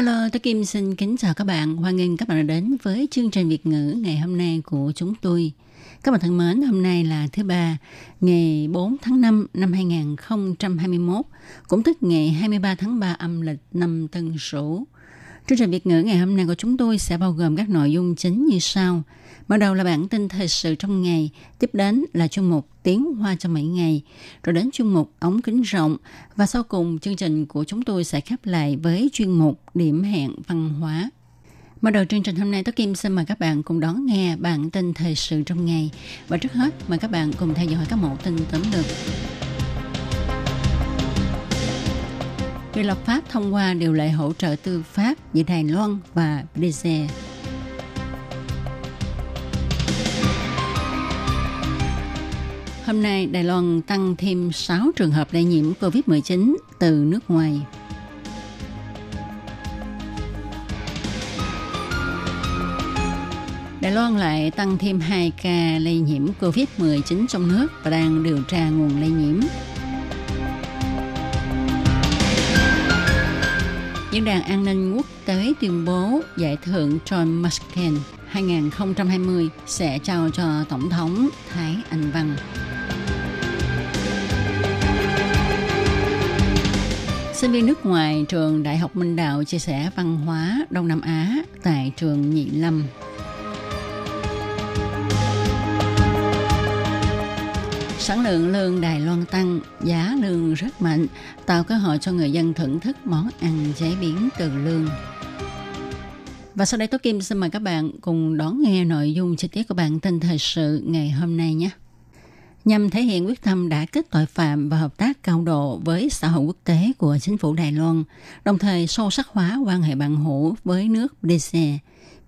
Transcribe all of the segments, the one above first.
Hello, tôi Kim xin kính chào các bạn. Hoan nghênh các bạn đã đến với chương trình Việt ngữ ngày hôm nay của chúng tôi. Các bạn thân mến, hôm nay là thứ ba, ngày 4 tháng 5 năm 2021, cũng tức ngày 23 tháng 3 âm lịch năm Tân Sửu. Chương trình Việt ngữ ngày hôm nay của chúng tôi sẽ bao gồm các nội dung chính như sau. Mở đầu là bản tin thời sự trong ngày, tiếp đến là chuyên mục tiếng hoa trong mấy ngày, rồi đến chuyên mục ống kính rộng và sau cùng chương trình của chúng tôi sẽ khép lại với chuyên mục điểm hẹn văn hóa. Mở đầu chương trình hôm nay, Tố Kim xin mời các bạn cùng đón nghe bản tin thời sự trong ngày. Và trước hết, mời các bạn cùng theo dõi các mẫu tin tóm lược. Việc lập pháp thông qua điều lệ hỗ trợ tư pháp giữa Đài Loan và Belize. Hôm nay, Đài Loan tăng thêm 6 trường hợp lây nhiễm COVID-19 từ nước ngoài. Đài Loan lại tăng thêm 2 ca lây nhiễm COVID-19 trong nước và đang điều tra nguồn lây nhiễm. Diễn đàn an ninh quốc tế tuyên bố giải thưởng John McCain 2020 sẽ trao cho Tổng thống Thái Anh Văn. Sinh viên nước ngoài trường Đại học Minh Đạo chia sẻ văn hóa Đông Nam Á tại trường Nhị Lâm. Sản lượng lương Đài Loan tăng, giá lương rất mạnh, tạo cơ hội cho người dân thưởng thức món ăn chế biến từ lương. Và sau đây Tố Kim xin mời các bạn cùng đón nghe nội dung chi tiết của bản tin thời sự ngày hôm nay nhé. Nhằm thể hiện quyết tâm đã kết tội phạm và hợp tác cao độ với xã hội quốc tế của chính phủ Đài Loan, đồng thời sâu sắc hóa quan hệ bạn hữu với nước DC,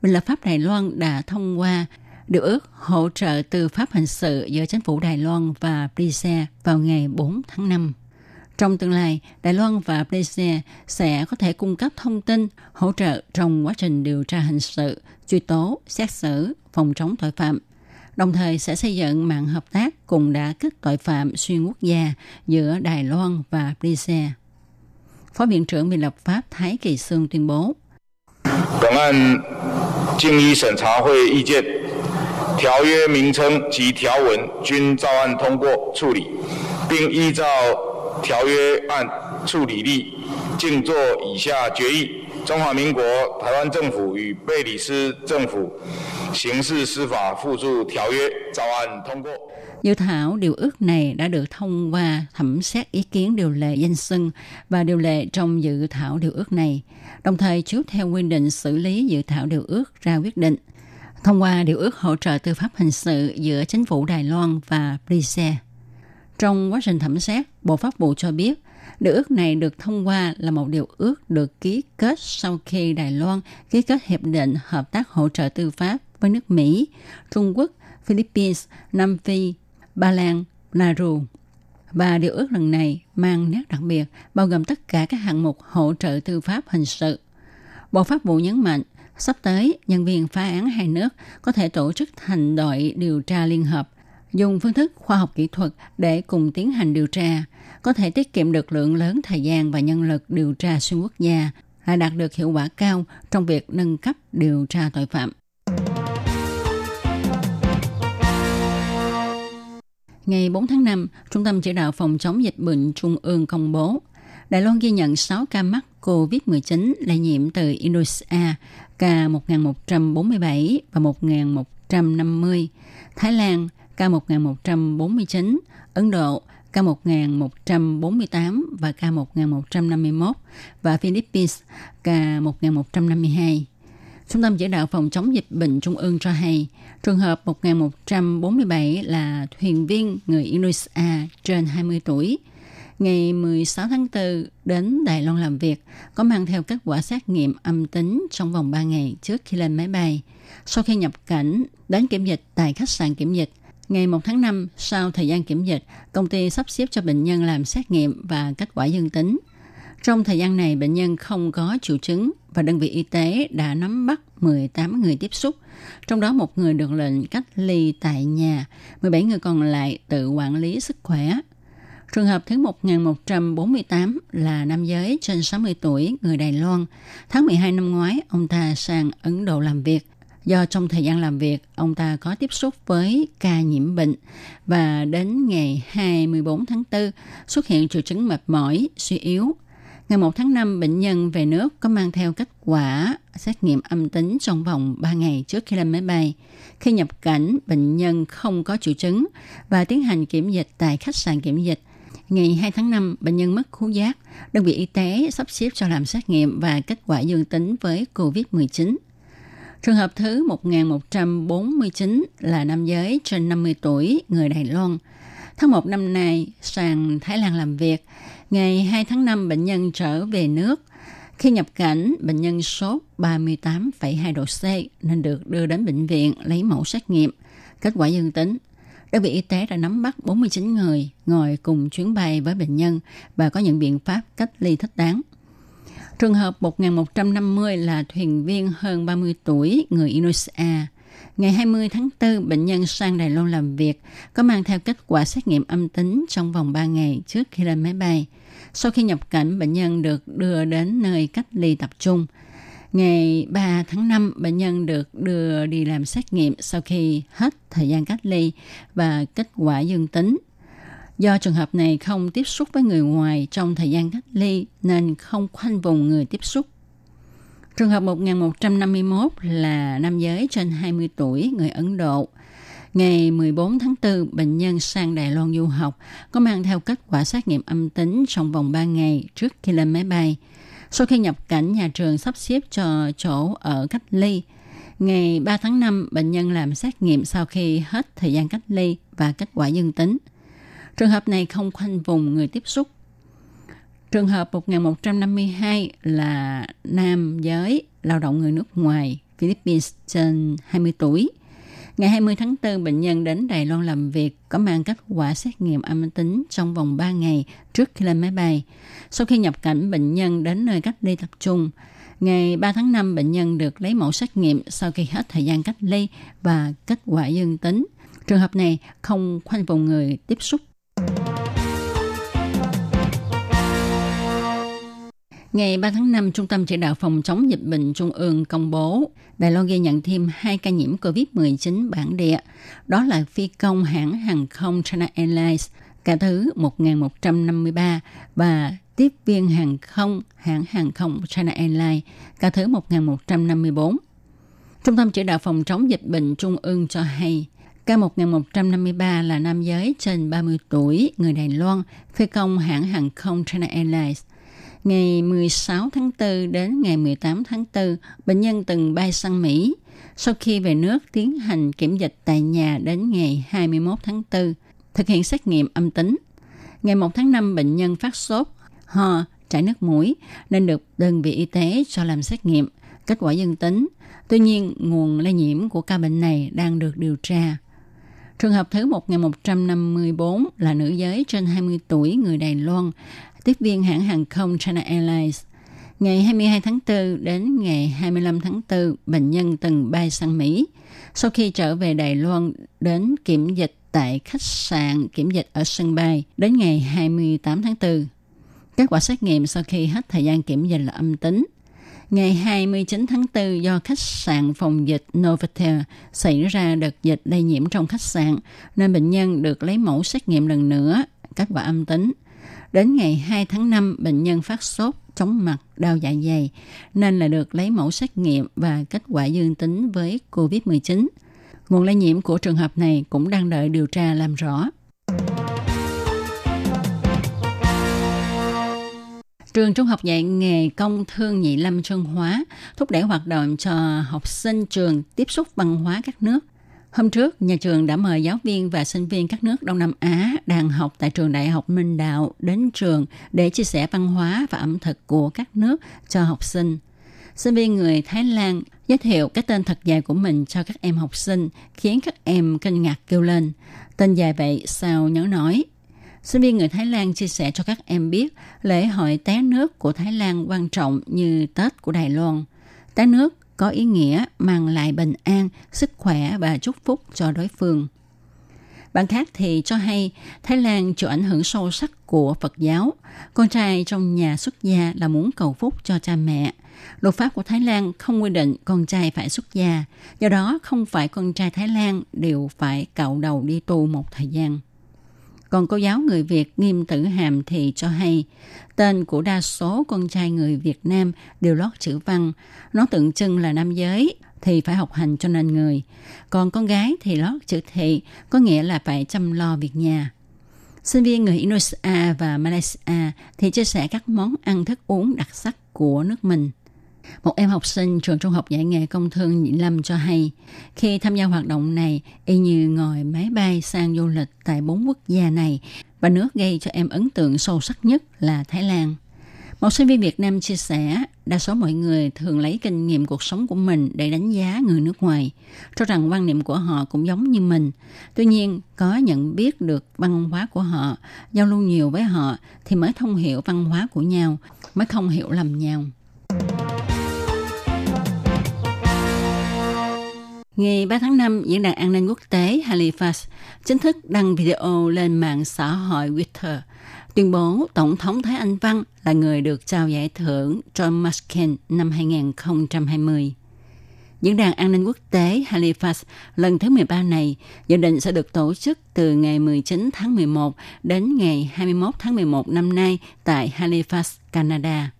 Bình lập pháp Đài Loan đã thông qua điều ước hỗ trợ tư pháp hình sự giữa chính phủ Đài Loan và Malaysia vào ngày 4 tháng 5. Trong tương lai, Đài Loan và Malaysia sẽ có thể cung cấp thông tin, hỗ trợ trong quá trình điều tra hình sự, truy tố, xét xử, phòng chống tội phạm. Đồng thời sẽ xây dựng mạng hợp tác cùng đã kích tội phạm xuyên quốc gia giữa Đài Loan và Malaysia. Phó Viện trưởng Biên lập pháp Thái Kỳ Sương tuyên bố. 本案经依审查会意见， 条约名称及条文均照案通过处理，并依照条约案处理例，竟作以下决议：中华民国台湾政府与贝里斯政府刑事司法附属条约照案通过。 Dự thảo điều ước này đã được thông qua thẩm xét ý kiến điều lệ danh xưng và điều lệ trong dự thảo điều ước này, đồng thời chiếu theo quy định xử lý dự thảo điều ước ra quyết định. Thông qua điều ước hỗ trợ tư pháp hình sự giữa chính phủ Đài Loan và Brise, Trong quá trình thẩm xét, Bộ Pháp vụ cho biết điều ước này được thông qua là một điều ước được ký kết sau khi Đài Loan ký kết hiệp định hợp tác hỗ trợ tư pháp với nước Mỹ, Trung Quốc, Philippines, Nam Phi, Ba Lan, Nauru. Và điều ước lần này mang nét đặc biệt, bao gồm tất cả các hạng mục hỗ trợ tư pháp hình sự. Bộ Pháp vụ nhấn mạnh, sắp tới, nhân viên phá án hai nước có thể tổ chức thành đội điều tra liên hợp, dùng phương thức khoa học kỹ thuật để cùng tiến hành điều tra, có thể tiết kiệm được lượng lớn thời gian và nhân lực điều tra xuyên quốc gia, lại đạt được hiệu quả cao trong việc nâng cấp điều tra tội phạm. Ngày 4 tháng 5, Trung tâm Chỉ đạo Phòng chống dịch bệnh Trung ương công bố Đài Loan ghi nhận 6 ca mắc COVID-19 lây nhiễm từ Indonesia, ca 1.147 và 1.150, Thái Lan, ca 1.149, Ấn Độ, ca 1.148 và ca 1.151 và Philippines, ca 1.152. Trung tâm chỉ đạo phòng chống dịch bệnh Trung ương cho hay, trường hợp 1147 là thuyền viên người Indonesia trên 20 tuổi ngày 16 tháng 4 đến Đài Loan làm việc, có mang theo kết quả xét nghiệm âm tính trong vòng 3 ngày trước khi lên máy bay. Sau khi nhập cảnh, đến kiểm dịch tại khách sạn kiểm dịch, ngày 1 tháng 5, sau thời gian kiểm dịch, công ty sắp xếp cho bệnh nhân làm xét nghiệm và kết quả dương tính. Trong thời gian này, bệnh nhân không có triệu chứng và đơn vị y tế đã nắm bắt 18 người tiếp xúc, trong đó một người được lệnh cách ly tại nhà, 17 người còn lại tự quản lý sức khỏe. Trường hợp thứ 1148 là nam giới trên 60 tuổi, người Đài Loan. Tháng 12 năm ngoái, ông ta sang Ấn Độ làm việc. Do trong thời gian làm việc, ông ta có tiếp xúc với ca nhiễm bệnh và đến ngày 24 tháng 4 xuất hiện triệu chứng mệt mỏi, suy yếu. Ngày 1 tháng 5, bệnh nhân về nước có mang theo kết quả xét nghiệm âm tính trong vòng 3 ngày trước khi lên máy bay. Khi nhập cảnh, bệnh nhân không có triệu chứng và tiến hành kiểm dịch tại khách sạn kiểm dịch. Ngày 2 tháng 5, bệnh nhân mất khứu giác. Đơn vị y tế sắp xếp cho làm xét nghiệm và kết quả dương tính với COVID-19. Trường hợp thứ 1149 là nam giới trên 50 tuổi, người Đài Loan. Tháng 1 năm nay, sang Thái Lan làm việc. Ngày 2 tháng 5, bệnh nhân trở về nước. Khi nhập cảnh, bệnh nhân sốt 38,2 độ C nên được đưa đến bệnh viện lấy mẫu xét nghiệm. Kết quả dương tính. Đơn vị y tế đã nắm bắt 49 người ngồi cùng chuyến bay với bệnh nhân và có những biện pháp cách ly thích đáng. Trường hợp 1150 là thuyền viên hơn 30 tuổi, người Indonesia. Ngày 20 tháng 4, bệnh nhân sang Đài Loan làm việc, có mang theo kết quả xét nghiệm âm tính trong vòng 3 ngày trước khi lên máy bay. Sau khi nhập cảnh, bệnh nhân được đưa đến nơi cách ly tập trung. Ngày 3 tháng 5, bệnh nhân được đưa đi làm xét nghiệm sau khi hết thời gian cách ly và kết quả dương tính. Do trường hợp này không tiếp xúc với người ngoài trong thời gian cách ly nên không khoanh vùng người tiếp xúc. Trường hợp 1151 là nam giới trên 20 tuổi, người Ấn Độ. Ngày 14 tháng 4, bệnh nhân sang Đài Loan du học có mang theo kết quả xét nghiệm âm tính trong vòng 3 ngày trước khi lên máy bay. Sau khi nhập cảnh, nhà trường sắp xếp cho chỗ ở cách ly. Ngày 3 tháng 5, bệnh nhân làm xét nghiệm sau khi hết thời gian cách ly và kết quả dương tính. Trường hợp này không khoanh vùng người tiếp xúc. Trường hợp 1152 là nam giới lao động người nước ngoài Philippines trên 20 tuổi. Ngày 20 tháng 4, bệnh nhân đến Đài Loan làm việc có mang kết quả xét nghiệm âm tính trong vòng 3 ngày trước khi lên máy bay. Sau khi nhập cảnh, bệnh nhân đến nơi cách ly tập trung. Ngày 3 tháng 5, bệnh nhân được lấy mẫu xét nghiệm sau khi hết thời gian cách ly và kết quả dương tính. Trường hợp này không khoanh vùng người tiếp xúc Ngày 3 tháng 5, Trung tâm Chỉ đạo Phòng chống dịch bệnh Trung ương công bố Đài Loan ghi nhận thêm hai ca nhiễm COVID-19 bản địa. Đó là phi công hãng hàng không China Airlines, cả thứ 1153 và tiếp viên hàng không hãng hàng không China Airlines, cả thứ 1154. Trung tâm Chỉ đạo Phòng chống dịch bệnh Trung ương cho hay, Ca 1153 là nam giới trên 30 tuổi, người Đài Loan, phi công hãng hàng không China Airlines. Ngày 16 tháng 4 đến ngày 18 tháng 4, bệnh nhân từng bay sang Mỹ. Sau khi về nước tiến hành kiểm dịch tại nhà đến ngày 21 tháng 4, thực hiện xét nghiệm âm tính. Ngày 1 tháng 5, bệnh nhân phát sốt, ho, chảy nước mũi nên được đơn vị y tế cho làm xét nghiệm. Kết quả dương tính. Tuy nhiên, nguồn lây nhiễm của ca bệnh này đang được điều tra. Trường hợp thứ 1154 là nữ giới trên 20 tuổi người Đài Loan, tiếp viên hãng hàng không China Airlines. Ngày 22 tháng 4 đến ngày 25 tháng 4, bệnh nhân từng bay sang Mỹ. Sau khi trở về Đài Loan đến kiểm dịch tại khách sạn kiểm dịch ở sân bay đến ngày 28 tháng 4. Kết quả xét nghiệm sau khi hết thời gian kiểm dịch là âm tính. Ngày 29 tháng 4 do khách sạn phòng dịch Novotel xảy ra đợt dịch lây nhiễm trong khách sạn nên bệnh nhân được lấy mẫu xét nghiệm lần nữa, kết quả âm tính. Đến ngày 2 tháng 5, bệnh nhân phát sốt, chóng mặt, đau dạ dày, nên là được lấy mẫu xét nghiệm và kết quả dương tính với COVID-19. Nguồn lây nhiễm của trường hợp này cũng đang đợi điều tra làm rõ. Trường Trung học dạy nghề công thương Nhị Lâm Trân Hóa thúc đẩy hoạt động cho học sinh trường tiếp xúc văn hóa các nước. Hôm trước, nhà trường đã mời giáo viên và sinh viên các nước Đông Nam Á đang học tại trường Đại học Minh Đạo đến trường để chia sẻ văn hóa và ẩm thực của các nước cho học sinh. Sinh viên người Thái Lan giới thiệu cái tên thật dài của mình cho các em học sinh, khiến các em kinh ngạc kêu lên. Tên dài vậy sao nhớ nói. Sinh viên người Thái Lan chia sẻ cho các em biết lễ hội té nước của Thái Lan quan trọng như Tết của Đài Loan. Té nước có ý nghĩa mang lại bình an, sức khỏe và chúc phúc cho đối phương. Bạn khác thì cho hay Thái Lan chịu ảnh hưởng sâu sắc của Phật giáo. Con trai trong nhà xuất gia là muốn cầu phúc cho cha mẹ. Luật pháp của Thái Lan không quy định con trai phải xuất gia, do đó không phải con trai Thái Lan đều phải cạo đầu đi tu một thời gian. Còn cô giáo người Việt Nghiêm Tử Hàm thì cho hay, tên của đa số con trai người Việt Nam đều lót chữ văn. Nó tượng trưng là nam giới thì phải học hành cho nên người. Còn con gái thì lót chữ thị, có nghĩa là phải chăm lo việc nhà. Sinh viên người Indonesia và Malaysia thì chia sẻ các món ăn thức uống đặc sắc của nước mình. Một em học sinh trường trung học dạy nghề công thương Nhị Lâm cho hay, khi tham gia hoạt động này, y như ngồi máy bay sang du lịch tại bốn quốc gia này và nước gây cho em ấn tượng sâu sắc nhất là Thái Lan. Một sinh viên Việt Nam chia sẻ, đa số mọi người thường lấy kinh nghiệm cuộc sống của mình để đánh giá người nước ngoài, cho rằng quan niệm của họ cũng giống như mình. Tuy nhiên, có nhận biết được văn hóa của họ, giao lưu nhiều với họ thì mới thông hiểu văn hóa của nhau, mới không hiểu lầm nhau. Ngày 3 tháng 5, Diễn đàn An ninh Quốc tế Halifax chính thức đăng video lên mạng xã hội Twitter tuyên bố Tổng thống Thái Anh Văn là người được trao giải thưởng John Muskin năm 2020. Diễn đàn An ninh Quốc tế Halifax lần thứ 13 này dự định sẽ được tổ chức từ ngày 19 tháng 11 đến ngày 21 tháng 11 năm nay tại Halifax, Canada.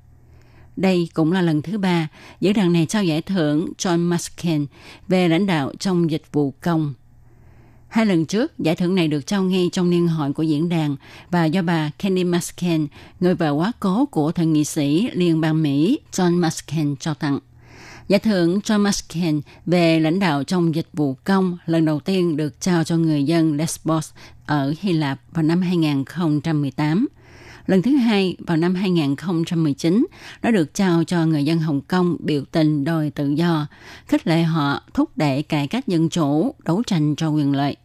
Đây cũng là lần thứ ba diễn đàn này trao giải thưởng John Muskin về lãnh đạo trong dịch vụ công. Hai lần trước, giải thưởng này được trao ngay trong niên hội của diễn đàn và do bà Candy Muskin, người vợ quá cố của thượng nghị sĩ Liên bang Mỹ John Muskin trao tặng. Giải thưởng John Muskin về lãnh đạo trong dịch vụ công lần đầu tiên được trao cho người dân Lesbos ở Hy Lạp vào năm 2018 Lần thứ hai vào năm 2019, nó được trao cho người dân Hồng Kông biểu tình đòi tự do, khích lệ họ thúc đẩy cải cách dân chủ, đấu tranh cho quyền lợi.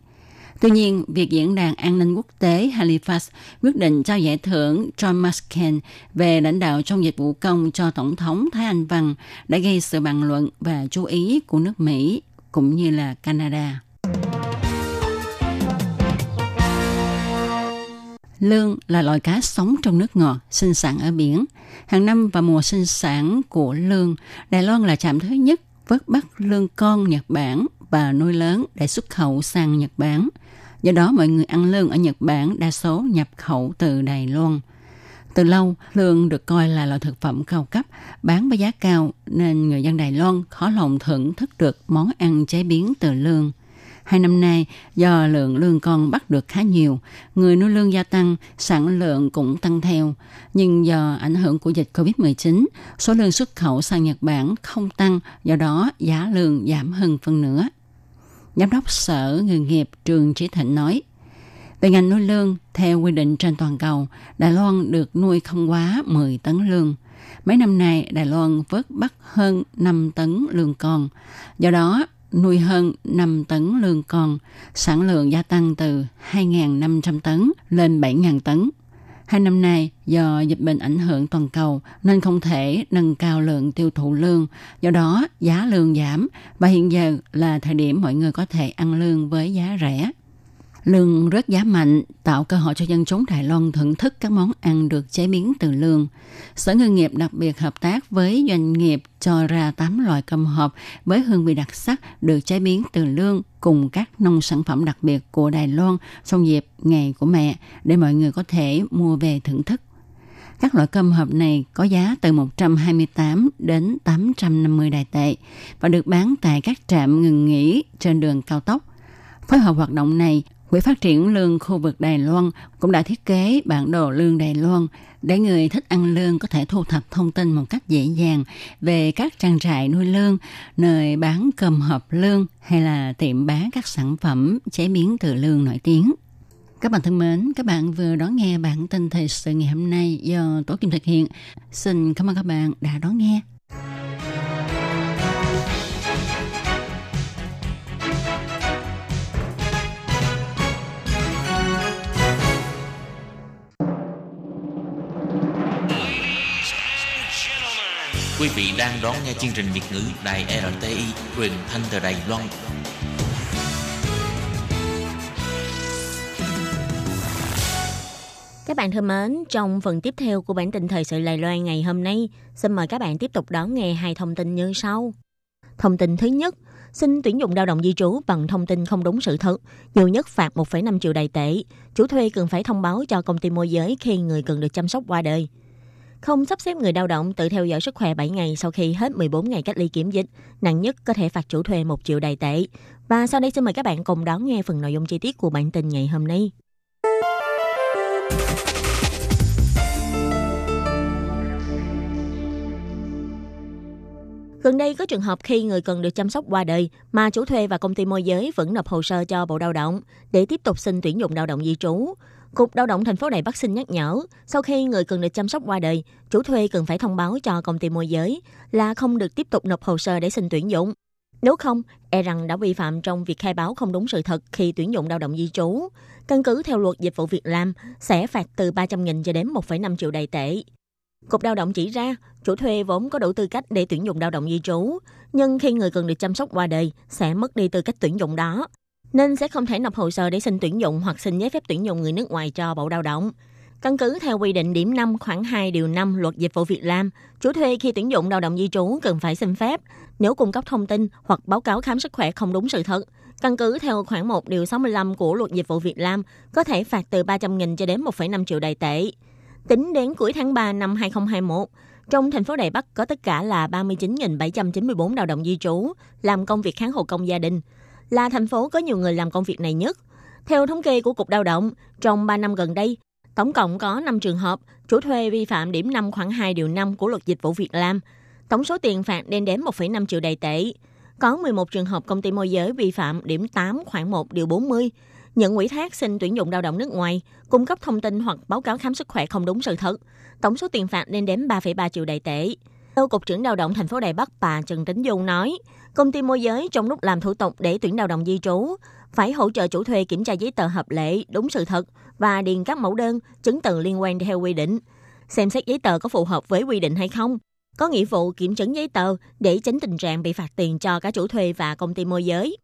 Tuy nhiên, việc diễn đàn an ninh quốc tế Halifax quyết định trao giải thưởng John Muskin về lãnh đạo trong dịch vụ công cho Tổng thống Thái Anh Văn đã gây sự bàn luận và chú ý của nước Mỹ cũng như là Canada. Lương là loài cá sống trong nước ngọt, sinh sản ở biển. Hàng năm vào mùa sinh sản của lương, Đài Loan là trạm thứ nhất vớt bắt lương con Nhật Bản và nuôi lớn để xuất khẩu sang Nhật Bản. Do đó mọi người ăn lương ở Nhật Bản đa số nhập khẩu từ Đài Loan. Từ lâu, lương được coi là loại thực phẩm cao cấp, bán với giá cao nên người dân Đài Loan khó lòng thưởng thức được món ăn chế biến từ lương. Hai năm nay, do lượng lương con bắt được khá nhiều, người nuôi lương gia tăng, sản lượng cũng tăng theo. Nhưng do ảnh hưởng của dịch COVID-19, số lương xuất khẩu sang Nhật Bản không tăng, do đó giá lương giảm hơn phân nửa. Giám đốc Sở Nghề nghiệp Trường Trí Thịnh nói, về ngành nuôi lương, theo quy định trên toàn cầu, Đài Loan được nuôi không quá 10 tấn lương. Mấy năm nay, Đài Loan vớt bắt hơn 5 tấn lương con. Do đó, nuôi hơn 5 tấn lương con, sản lượng gia tăng từ 2.500 tấn lên 7.000 tấn. Hai năm nay, do dịch bệnh ảnh hưởng toàn cầu nên không thể nâng cao lượng tiêu thụ lương, do đó giá lương giảm và hiện giờ là thời điểm mọi người có thể ăn lương với giá rẻ. Lương rớt giá mạnh, tạo cơ hội cho dân chúng Đài Loan thưởng thức các món ăn được chế biến từ lương. Sở Ngư nghiệp đặc biệt hợp tác với doanh nghiệp cho ra 8 loại cơm hộp với hương vị đặc sắc được chế biến từ lương cùng các nông sản phẩm đặc biệt của Đài Loan trong dịp Ngày của Mẹ để mọi người có thể mua về thưởng thức. Các loại cơm hộp này có giá từ 128 đến 850 đài tệ và được bán tại các trạm ngừng nghỉ trên đường cao tốc. Phối hợp hoạt động này, Quỹ phát triển lương khu vực Đài Loan cũng đã thiết kế bản đồ lương Đài Loan để người thích ăn lương có thể thu thập thông tin một cách dễ dàng về các trang trại nuôi lương, nơi bán cơm hộp lương hay là tiệm bán các sản phẩm chế biến từ lương nổi tiếng. Các bạn thân mến, các bạn vừa đón nghe bản tin thời sự ngày hôm nay do Tổ Kim thực hiện. Xin cảm ơn các bạn đã đón nghe. Quý vị đang đón nghe chương trình Việt ngữ Đài RTI truyền thanh từ Đài Loan. Các bạn thân mến, trong phần tiếp theo của bản tin thời sự Đài Loan ngày hôm nay, xin mời các bạn tiếp tục đón nghe hai thông tin như sau. Thông tin thứ nhất, xin tuyển dụng lao động di trú bằng thông tin không đúng sự thật, nhiều nhất phạt 1,5 triệu đài tệ. Chủ thuê cần phải thông báo cho công ty môi giới khi người cần được chăm sóc qua đời không sắp xếp người lao động tự theo dõi sức khỏe 7 ngày sau khi hết 14 ngày cách ly kiểm dịch, nặng nhất có thể phạt chủ thuê 1 triệu đài tệ. Và sau đây xin mời các bạn cùng đón nghe phần nội dung chi tiết của bản tin ngày hôm nay. Gần đây có trường hợp khi người cần được chăm sóc qua đời mà chủ thuê và công ty môi giới vẫn nộp hồ sơ cho Bộ Lao động để tiếp tục xin tuyển dụng lao động di trú. Cục Lao động thành phố Đài Bắc xin nhắc nhở, sau khi người cần được chăm sóc qua đời, chủ thuê cần phải thông báo cho công ty môi giới là không được tiếp tục nộp hồ sơ để xin tuyển dụng. Nếu không, e rằng đã vi phạm trong việc khai báo không đúng sự thật khi tuyển dụng lao động di trú. Căn cứ theo luật dịch vụ việc làm, sẽ phạt từ 300.000 cho đến 1,5 triệu đầy tệ. Cục lao động chỉ ra, chủ thuê vốn có đủ tư cách để tuyển dụng lao động di trú, nhưng khi người cần được chăm sóc qua đời, sẽ mất đi tư cách tuyển dụng đó nên sẽ không thể nộp hồ sơ để xin tuyển dụng hoặc xin giấy phép tuyển dụng người nước ngoài cho Bộ Lao động. Căn cứ theo quy định điểm 5 khoảng 2 điều 5 luật dịch vụ Việt Nam, chủ thuê khi tuyển dụng lao động di trú cần phải xin phép nếu cung cấp thông tin hoặc báo cáo khám sức khỏe không đúng sự thật. Căn cứ theo khoảng 1 điều 65 của luật dịch vụ Việt Nam có thể phạt từ 300.000 cho đến 1,5 triệu đài tệ. Tính đến cuối tháng 3 năm 2021, trong thành phố Đài Bắc có tất cả là 39.794 lao động di trú làm công việc kháng hộ công gia đình – là thành phố có nhiều người làm công việc này nhất. Theo thống kê của Cục Lao động, trong 3 năm gần đây, tổng cộng có 5 trường hợp chủ thuê vi phạm điểm 5 khoảng 2 điều 5 của luật dịch vụ việc làm, Tổng số tiền phạt lên đến 1,5 triệu đầy tệ. Có 11 trường hợp công ty môi giới vi phạm điểm 8 khoảng 1 điều 40, nhận ủy thác xin tuyển dụng lao động nước ngoài, cung cấp thông tin hoặc báo cáo khám sức khỏe không đúng sự thật. Tổng số tiền phạt lên đến 3,3 triệu đầy tệ. Theo Cục trưởng Lao động thành phố Đài Bắc bà Trần Tính Dung nói, công ty môi giới trong lúc làm thủ tục để tuyển lao động di trú phải hỗ trợ chủ thuê kiểm tra giấy tờ hợp lệ, đúng sự thật và điền các mẫu đơn, chứng từ liên quan theo quy định. Xem xét giấy tờ có phù hợp với quy định hay không. Có nghĩa vụ kiểm chứng giấy tờ để tránh tình trạng bị phạt tiền cho cả chủ thuê và công ty môi giới.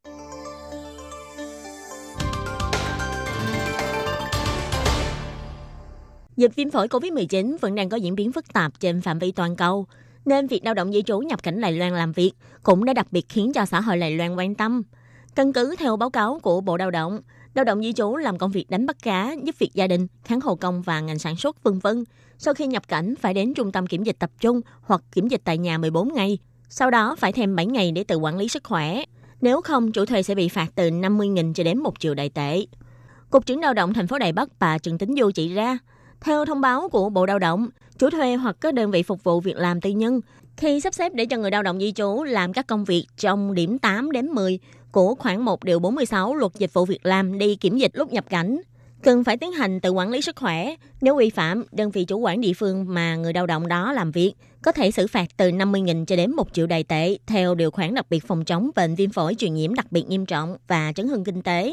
Dịch viêm phổi COVID-19 vẫn đang có diễn biến phức tạp trên phạm vi toàn cầu nên việc lao động di trú nhập cảnh Đài Loan làm việc cũng đã đặc biệt khiến cho xã hội Đài Loan quan tâm. Căn cứ theo báo cáo của Bộ Lao động, lao động di trú làm công việc đánh bắt cá, giúp việc gia đình, kháng hộ công và ngành sản xuất vân vân. Sau khi nhập cảnh phải đến trung tâm kiểm dịch tập trung hoặc kiểm dịch tại nhà 14 ngày, sau đó phải thêm 7 ngày để tự quản lý sức khỏe. Nếu không, chủ thuê sẽ bị phạt từ 50.000 cho đến 1 triệu đại tệ. Cục trưởng lao động thành phố Đài Bắc bà Trần Tính Du chỉ ra, theo thông báo của Bộ Lao động, chủ thuê hoặc các đơn vị phục vụ việc làm tư nhân khi sắp xếp để cho người lao động di trú làm các công việc trong điểm 8 đến 10 của khoảng 1 điều 46 luật dịch vụ việc làm đi kiểm dịch lúc nhập cảnh cần phải tiến hành tự quản lý sức khỏe. Nếu vi phạm, đơn vị chủ quản địa phương mà người lao động đó làm việc có thể xử phạt từ 50.000 cho đến 1 triệu đài tệ theo điều khoản đặc biệt phòng chống bệnh viêm phổi truyền nhiễm đặc biệt nghiêm trọng và chấn hưng kinh tế.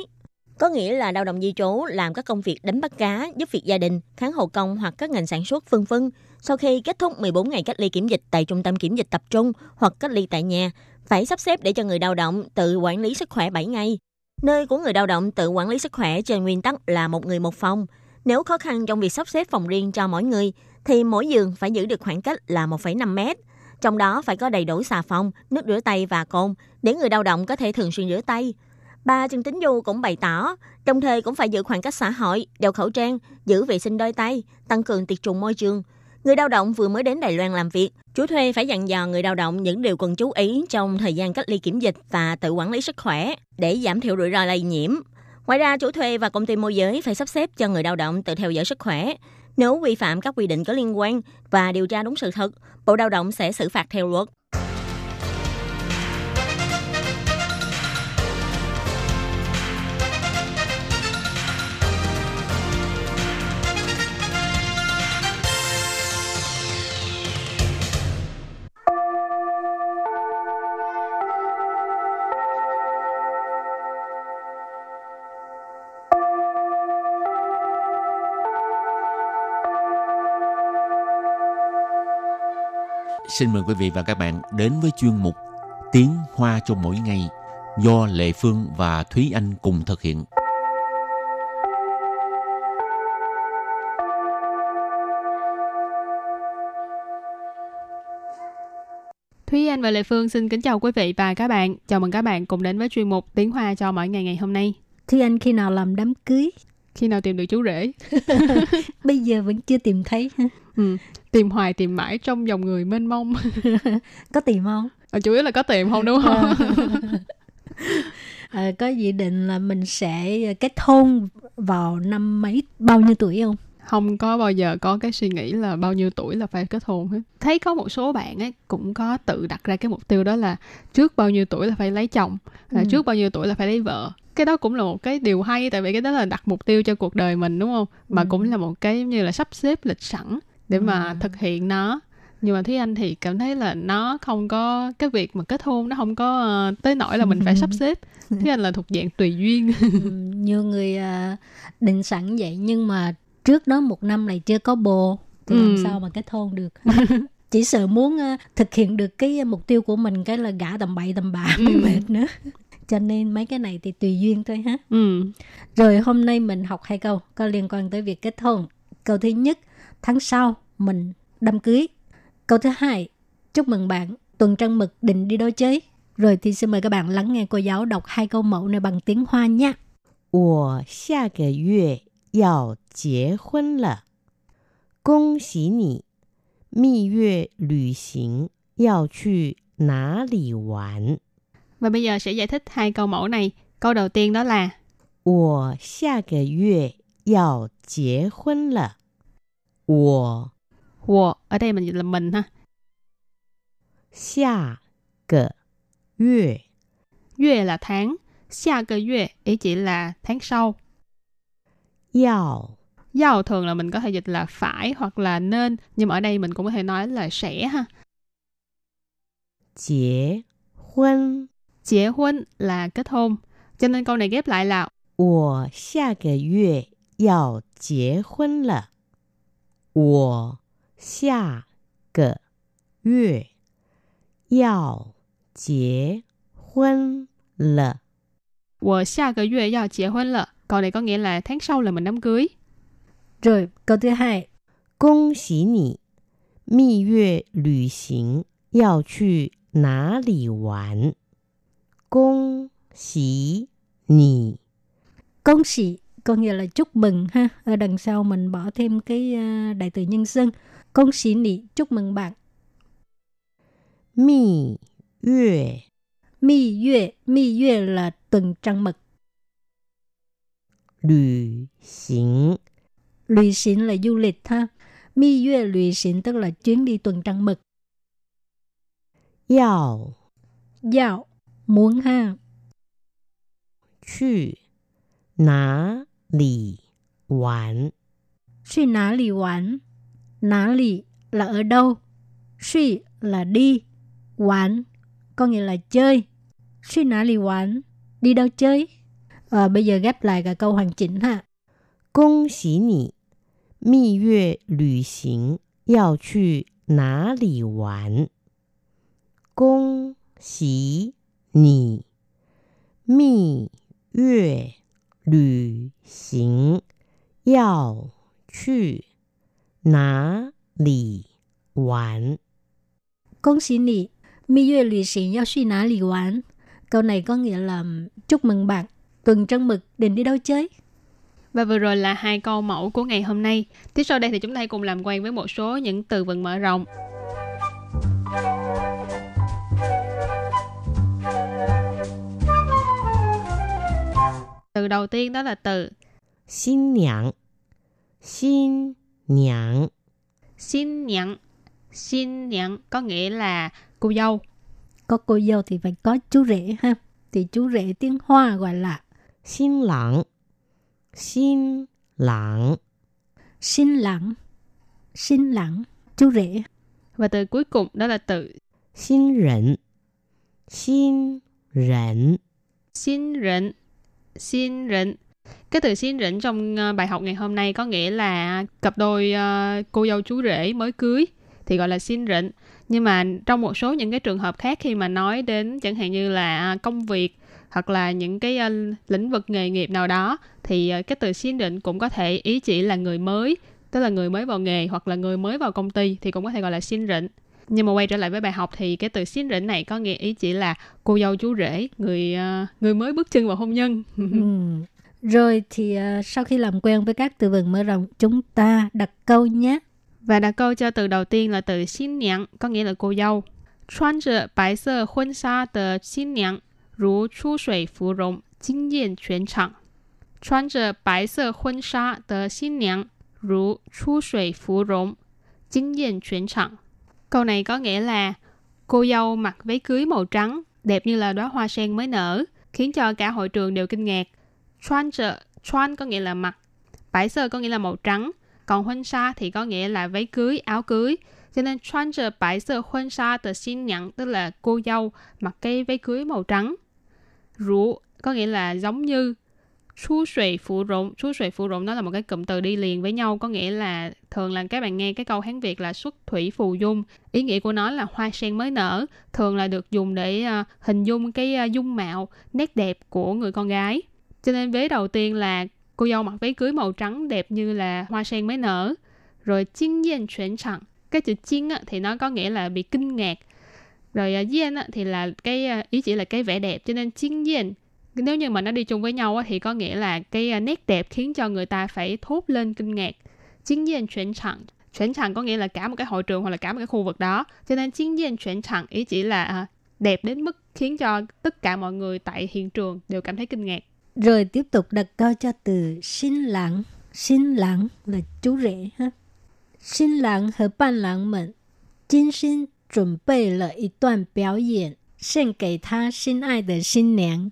Có nghĩa là lao động di trú làm các công việc đánh bắt cá, giúp việc gia đình, kháng hộ công hoặc các ngành sản xuất vân vân. Sau khi kết thúc 14 ngày cách ly kiểm dịch tại trung tâm kiểm dịch tập trung hoặc cách ly tại nhà, phải sắp xếp để cho người lao động tự quản lý sức khỏe 7 ngày. Nơi của người lao động tự quản lý sức khỏe trên nguyên tắc là một người một phòng. Nếu khó khăn trong việc sắp xếp phòng riêng cho mỗi người, thì mỗi giường phải giữ được khoảng cách là 1,5 mét. Trong đó phải có đầy đủ xà phòng, nước rửa tay và cồn để người lao động có thể thường xuyên rửa tay. Bà Trần Tính Du cũng bày tỏ, đồng thời cũng phải giữ khoảng cách xã hội, đeo khẩu trang, giữ vệ sinh đôi tay, tăng cường tiệt trùng môi trường. Người lao động vừa mới đến Đài Loan làm việc, chủ thuê phải dặn dò người lao động những điều cần chú ý trong thời gian cách ly kiểm dịch và tự quản lý sức khỏe để giảm thiểu rủi ro lây nhiễm. Ngoài ra, chủ thuê và công ty môi giới phải sắp xếp cho người lao động tự theo dõi sức khỏe. Nếu vi phạm các quy định có liên quan và điều tra đúng sự thật, Bộ Lao động sẽ xử phạt theo luật. Xin mời quý vị và các bạn đến với chuyên mục Tiếng Hoa cho mỗi ngày do Lệ Phương và Thúy Anh cùng thực hiện. Thúy Anh và Lệ Phương xin kính chào quý vị và các bạn. Chào mừng các bạn cùng đến với chuyên mục Tiếng Hoa cho mỗi ngày ngày hôm nay. Thúy Anh khi nào làm đám cưới? Khi nào tìm được chú rể? Bây giờ vẫn chưa tìm thấy. Ừ. Tìm hoài tìm mãi trong dòng người mênh mông. Có tìm không? À, chủ yếu là có tìm không đúng không? À, có dự định là mình sẽ kết hôn vào năm mấy bao nhiêu tuổi không? Không có bao giờ có cái suy nghĩ là bao nhiêu tuổi là phải kết hôn hết. Thấy có một số bạn ấy cũng có tự đặt ra cái mục tiêu đó là trước bao nhiêu tuổi là phải lấy chồng là ừ. trước bao nhiêu tuổi là phải lấy vợ. Cái đó cũng là một cái điều hay tại vì cái đó là đặt mục tiêu cho cuộc đời mình đúng không? Mà ừ. cũng là một cái như là sắp xếp lịch sẵn để mà ừ. thực hiện nó nhưng mà thúy anh thì cảm thấy là nó không có cái việc mà kết hôn nó không có uh, tới nỗi là mình phải sắp xếp thúy anh là thuộc dạng tùy duyên ừ, nhiều người uh, định sẵn vậy nhưng mà trước đó một năm này chưa có bồ thì ừ. làm sao mà kết hôn được chỉ sợ muốn uh, thực hiện được cái mục tiêu của mình cái là gả tầm bậy tầm bạ mới ừ. mệt nữa cho nên mấy cái này thì tùy duyên thôi ha ừ. rồi hôm nay mình học hai câu có liên quan tới việc kết hôn câu thứ nhất tháng sau mình đám cưới. Câu thứ hai, chúc mừng bạn, tuần trăng mực định đi đâu chơi? Rồi thì xin mời các bạn lắng nghe cô giáo đọc hai câu mẫu này bằng tiếng Hoa nha. 我下个月要结婚了，恭喜你！蜜月旅行要去哪里玩？Và bây giờ sẽ giải thích hai câu mẫu này. Câu đầu tiên đó là 我下个月要结婚了。 我我 ở đây mình là mình ha. 下个月 Yue là tháng, 下个月 ý chỉ là tháng sau. 要 Yao thường là mình có thể dịch là phải hoặc là nên, nhưng mà ở đây mình cũng có thể nói là sẽ ha. 结婚 结婚là kết hôn. Cho nên câu này ghép lại là 我下个月要结婚了。 我下个月要结婚了。我下个月要结婚了。Câu này có nghĩa là tháng sau là mình đám cưới. Rồi, câu thứ hai. 恭喜你，蜜月旅行要去哪里玩？恭喜你，恭喜 có nghĩa là chúc mừng ha. Ở đằng sau mình bỏ thêm cái uh, đại từ nhân xưng. Công sĩ nị, chúc mừng bạn. Mi yue Mi yue, mi yue là tuần trăng mật. Lữ xính Lữ xính là du lịch ha. Mi yue lữ xính tức là chuyến đi tuần trăng mật. Yào Yào, muốn ha. Chư, ná 里玩去哪里玩哪里 là ở đâu suy là đi quán có nghĩa là chơi suy nã li quán đi đâu chơi à, bây giờ ghép lại cả câu hoàn chỉnh ha 恭喜你蜜月旅行要去哪里玩恭喜你蜜月 旅行要去哪里玩恭喜你蜜月旅行要去哪里玩 Câu này có nghĩa là chúc mừng bạn, tuần trăng mực định đi đâu chơi. Và vừa rồi là hai câu mẫu của ngày hôm nay. Tiếp sau đây thì chúng ta hãy cùng làm quen với một số những từ vựng mở rộng. từ đầu tiên đó là từ. Xin nhãng Xin nhãng Xin nhãng Xin nhãng có nghĩa là cô dâu. Có cô dâu thì phải có chú rể ha. Thì chú rể tiếng Hoa gọi là Xin lãng Xin lãng Xin lãng Xin lãng Chú rể. Và từ cuối cùng đó là từ Xin rỉnh Xin rỉnh Xin rỉnh Xin rịnh. Cái từ xin rịnh trong ờ, bài học ngày hôm nay có nghĩa là cặp đôi ờ, cô dâu chú rể mới cưới thì gọi là xin rịnh. Nhưng mà trong một số những cái trường hợp khác khi mà nói đến chẳng hạn như là à, công việc hoặc là những cái ờ, lĩnh vực nghề nghiệp nào đó thì cái từ xin rịnh cũng có thể ý chỉ là người mới, tức là người mới vào nghề hoặc là người mới vào công ty thì cũng có thể gọi là xin rịnh Nhưng mà quay trở lại với bài học thì cái từ xin rịnh này có nghĩa ý chỉ là cô dâu chú rể, người ờ, người mới bước chân vào hôn nhân. Ừm. Rồi thì ờ, sau khi làm quen với các từ vựng mở rộng, chúng ta đặt câu nhé. Và đặt câu cho từ đầu tiên là từ xin nhãn, có nghĩa là cô dâu. 穿着白色婚纱的新娘如出水芙蓉，惊艳全场。穿着白色婚纱的新娘如出水芙蓉，惊艳全场。 Câu này có nghĩa là cô dâu mặc váy cưới màu trắng, đẹp như là đóa hoa sen mới nở, khiến cho cả hội trường đều kinh ngạc. Chuan trợ, chuan có nghĩa là mặc, bãi sơ có nghĩa là màu trắng, còn huân sa thì có nghĩa là váy cưới, áo cưới. Cho nên chuan trợ bãi sơ huân sa tờ xin nhận tức là cô dâu mặc cái váy cưới màu trắng. Rủ có nghĩa là giống như Chu suy phụ rụng, chu suy phụ rụng nó là một cái cụm từ đi liền với nhau, có nghĩa là thường là các bạn nghe cái câu Hán Việt là xuất thủy phù dung. Ý nghĩa của nó là hoa sen mới nở, thường là được dùng để uh, hình dung cái uh, dung mạo, nét đẹp của người con gái. Cho nên vế đầu tiên là cô dâu mặc váy cưới màu trắng đẹp như là hoa sen mới nở. Rồi chinh yên chuyển trạng. Cái chữ chinh thì nó có nghĩa là bị kinh ngạc. Rồi ờ, uh, yên thì là cái uh, ý chỉ là cái vẻ đẹp. Cho nên chinh yên nếu như mà nó đi chung với nhau á, thì có nghĩa là cái uh, nét đẹp khiến cho người ta phải thốt lên kinh ngạc. Chinh yên chuyển trạng. Chuyển trạng có nghĩa là cả một cái hội trường hoặc là cả một cái khu vực đó. Cho nên chinh yên chuyển trạng ý chỉ là uh, đẹp đến mức khiến cho tất cả mọi người tại hiện trường đều cảm thấy kinh ngạc. Rồi tiếp tục đặt câu cho từ xin lãng. Xin lãng là chú rể ha. Xin lãng和伴郎们精心准备了一段表演，献给他心爱的新娘。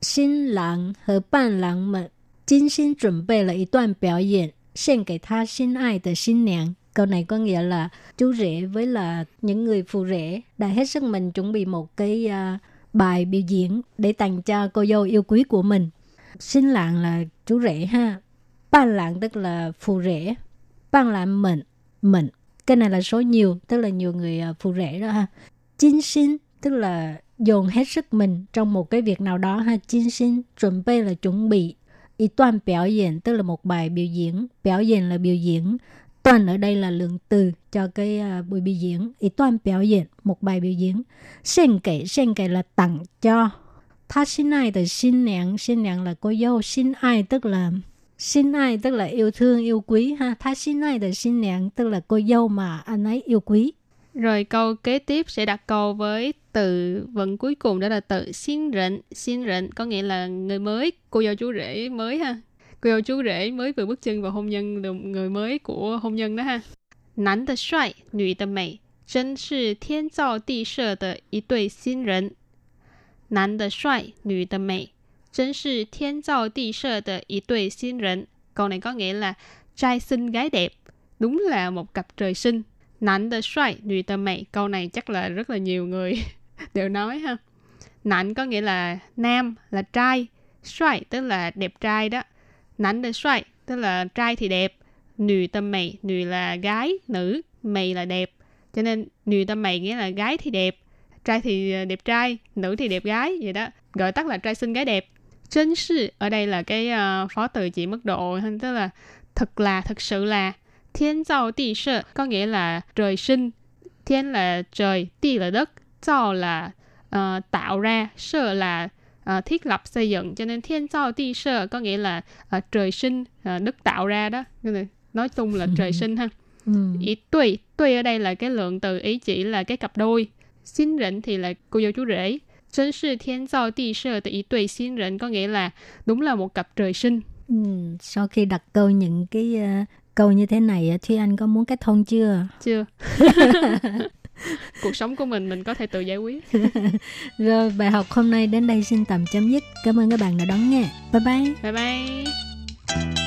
新郎和伴郎们精心准备了一段表演，献给他心爱的新娘。Câu này có nghĩa là chú rể với là những người phụ rể đã hết sức mình chuẩn bị một cái uh, bài biểu diễn để tặng cho cô dâu yêu quý của mình.新郎 là chú rể ha. Ban lạng tức là phụ rể. Ban lạng mình, mình. Cái này là số nhiều, tức là nhiều người uh, phụ rể đó ha. Chính xin tức là dồn hết sức mình trong một cái việc nào đó ha. Chính xin chuẩn bị là chuẩn bị. Ý toàn biểu diễn tức là một bài biểu diễn. Biểu diễn là biểu diễn. Toàn ở đây là lượng từ cho cái uh, buổi biểu diễn. Ý toàn biểu diễn một bài biểu diễn. Xin kể xin kể là tặng cho. Ta xin ai từ xin nàng. Xin nàng là cô dâu. Xin ai tức là xin ai tức là yêu thương yêu quý ha. Ta xin ai từ xin nàng tức là cô dâu mà anh ấy yêu quý. Rồi câu kế tiếp sẽ đặt câu với từ vựng cuối cùng đó là từ xin rịnh. Xin rịnh có nghĩa là người mới, cô dâu chú rể mới ha. Cô dâu chú rể mới vừa bước chân vào hôn nhân, là người mới của hôn nhân đó ha. 男的帅，女的美，真是天造地设的一对新人。男的帅，女的美，真是天造地设的一对新人。Câu này có nghĩa là trai xinh gái đẹp, đúng là một cặp trời sinh. Nạnh de xoay, nữ de mày. Câu này chắc là rất là nhiều người đều nói ha. Nạnh có nghĩa là nam, là trai. Xoay tức là đẹp trai đó. Nạnh là xoay tức là trai thì đẹp. Nữ tâm mày, nữ là gái, nữ, mày là đẹp. Cho nên nữ tâm mày nghĩa là gái thì đẹp, trai thì ờ, đẹp trai, nữ thì đẹp gái vậy đó. Gọi tắt là trai xinh gái đẹp. Chân sư ở đây là cái uh, phó từ chỉ mức độ tức là thật là thật sự là thiên 造 địa sở có nghĩa là trời sinh thiên là trời địa là đất 造là uh, tạo ra sở là uh, thiết lập xây dựng cho nên thiên造địa sở có nghĩa là uh, trời sinh uh, đất tạo ra đó nói chung là trời sinh ha ý tùy tùy ở đây là cái lượng từ ý chỉ là cái cặp đôi xin rịnh thì là cô dâu chú rể 真是天造地设的一对新人có nghĩa là đúng là một cặp trời sinh. Ừ, sau khi đặt câu những cái uh, câu như thế này Thúy Anh có muốn kết hôn chưa? Chưa. Cuộc sống của mình mình có thể tự giải quyết. Rồi bài học hôm nay đến đây xin tạm chấm dứt. Cảm ơn các bạn đã đón nghe. Bye bye. Bye bye.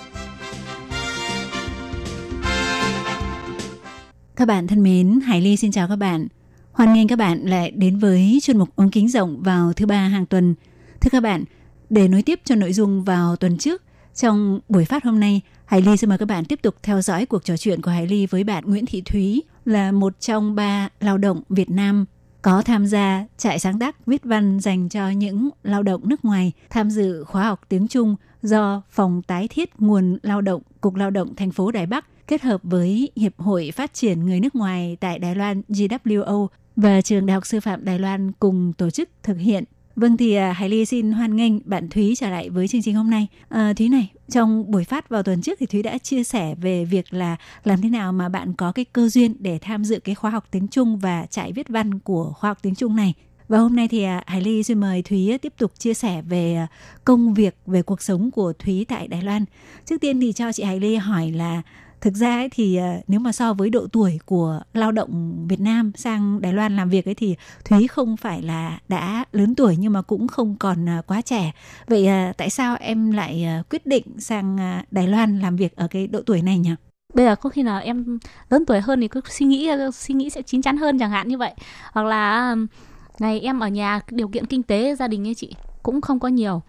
Các bạn thân mến, Hải Ly xin chào các bạn. Hoan nghênh các bạn lại đến với chuyên mục ống kính rộng vào thứ ba hàng tuần. Thưa các bạn, để nối tiếp cho nội dung vào tuần trước, trong buổi phát hôm nay, Hải Ly xin mời các bạn tiếp tục theo dõi cuộc trò chuyện của Hải Ly với bạn Nguyễn Thị Thúy là một trong ba lao động Việt Nam có tham gia trại sáng tác viết văn dành cho những lao động nước ngoài tham dự khóa học tiếng Trung do Phòng Tái thiết Nguồn Lao động Cục Lao động thành phố Đài Bắc kết hợp với Hiệp hội Phát triển Người nước ngoài tại Đài Loan GWO và Trường Đại học Sư phạm Đài Loan cùng tổ chức thực hiện. Vâng thì à, Hải Ly xin hoan nghênh bạn Thúy trở lại với chương trình hôm nay. À, Thúy này, trong buổi phát vào tuần trước thì Thúy đã chia sẻ về việc là làm thế nào mà bạn có cái cơ duyên để tham dự cái khóa học tiếng Trung và trại viết văn của khóa học tiếng Trung này. Và hôm nay thì à, Hải Ly xin mời Thúy à, tiếp tục chia sẻ về công việc, về cuộc sống của Thúy tại Đài Loan. Trước tiên thì cho chị Hải Ly hỏi là thực ra ấy thì ờ, nếu mà so với độ tuổi của lao động Việt Nam sang Đài Loan làm việc ấy thì Thúy không phải là đã lớn tuổi nhưng mà cũng không còn ờ, quá trẻ. Vậy ờ, tại sao em lại quyết định sang Đài Loan làm việc ở cái độ tuổi này nhỉ? bây giờ có khi nào em lớn tuổi hơn thì cứ suy nghĩ suy nghĩ sẽ chín chắn hơn chẳng hạn như vậy hoặc là ngày em ở nhà, điều kiện kinh tế, gia đình ấy chị, cũng không có nhiều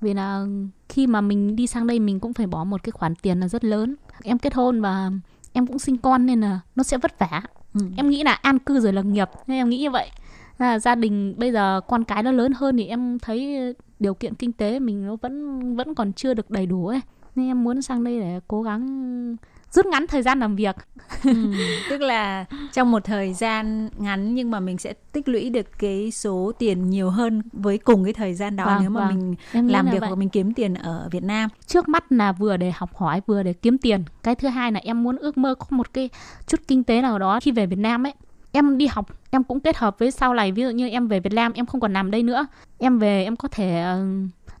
vì là khi mà mình đi sang đây mình cũng phải bỏ một cái khoản tiền là rất lớn em kết hôn và em cũng sinh con nên là nó sẽ vất vả. Ừ. em nghĩ là an cư rồi là nghiệp nên em nghĩ như vậy. Là gia đình bây giờ con cái nó lớn hơn thì em thấy điều kiện kinh tế mình nó vẫn vẫn còn chưa được đầy đủ ấy. Nên em muốn sang đây để cố gắng rút ngắn thời gian làm việc. Ừ, tức là trong một thời gian ngắn nhưng mà mình sẽ tích lũy được cái số tiền nhiều hơn với cùng cái thời gian đó Vâng, nếu mà vâng. mình Em làm là việc hoặc mình kiếm tiền ở Việt Nam. trước mắt là vừa để học hỏi vừa để kiếm tiền. Cái thứ hai là em muốn ước mơ có một cái chút kinh tế nào đó khi về Việt Nam ấy. Em đi học em cũng kết hợp với sau này. Ví dụ như em về Việt Nam em không còn làm đây nữa. Em về em có thể ờ,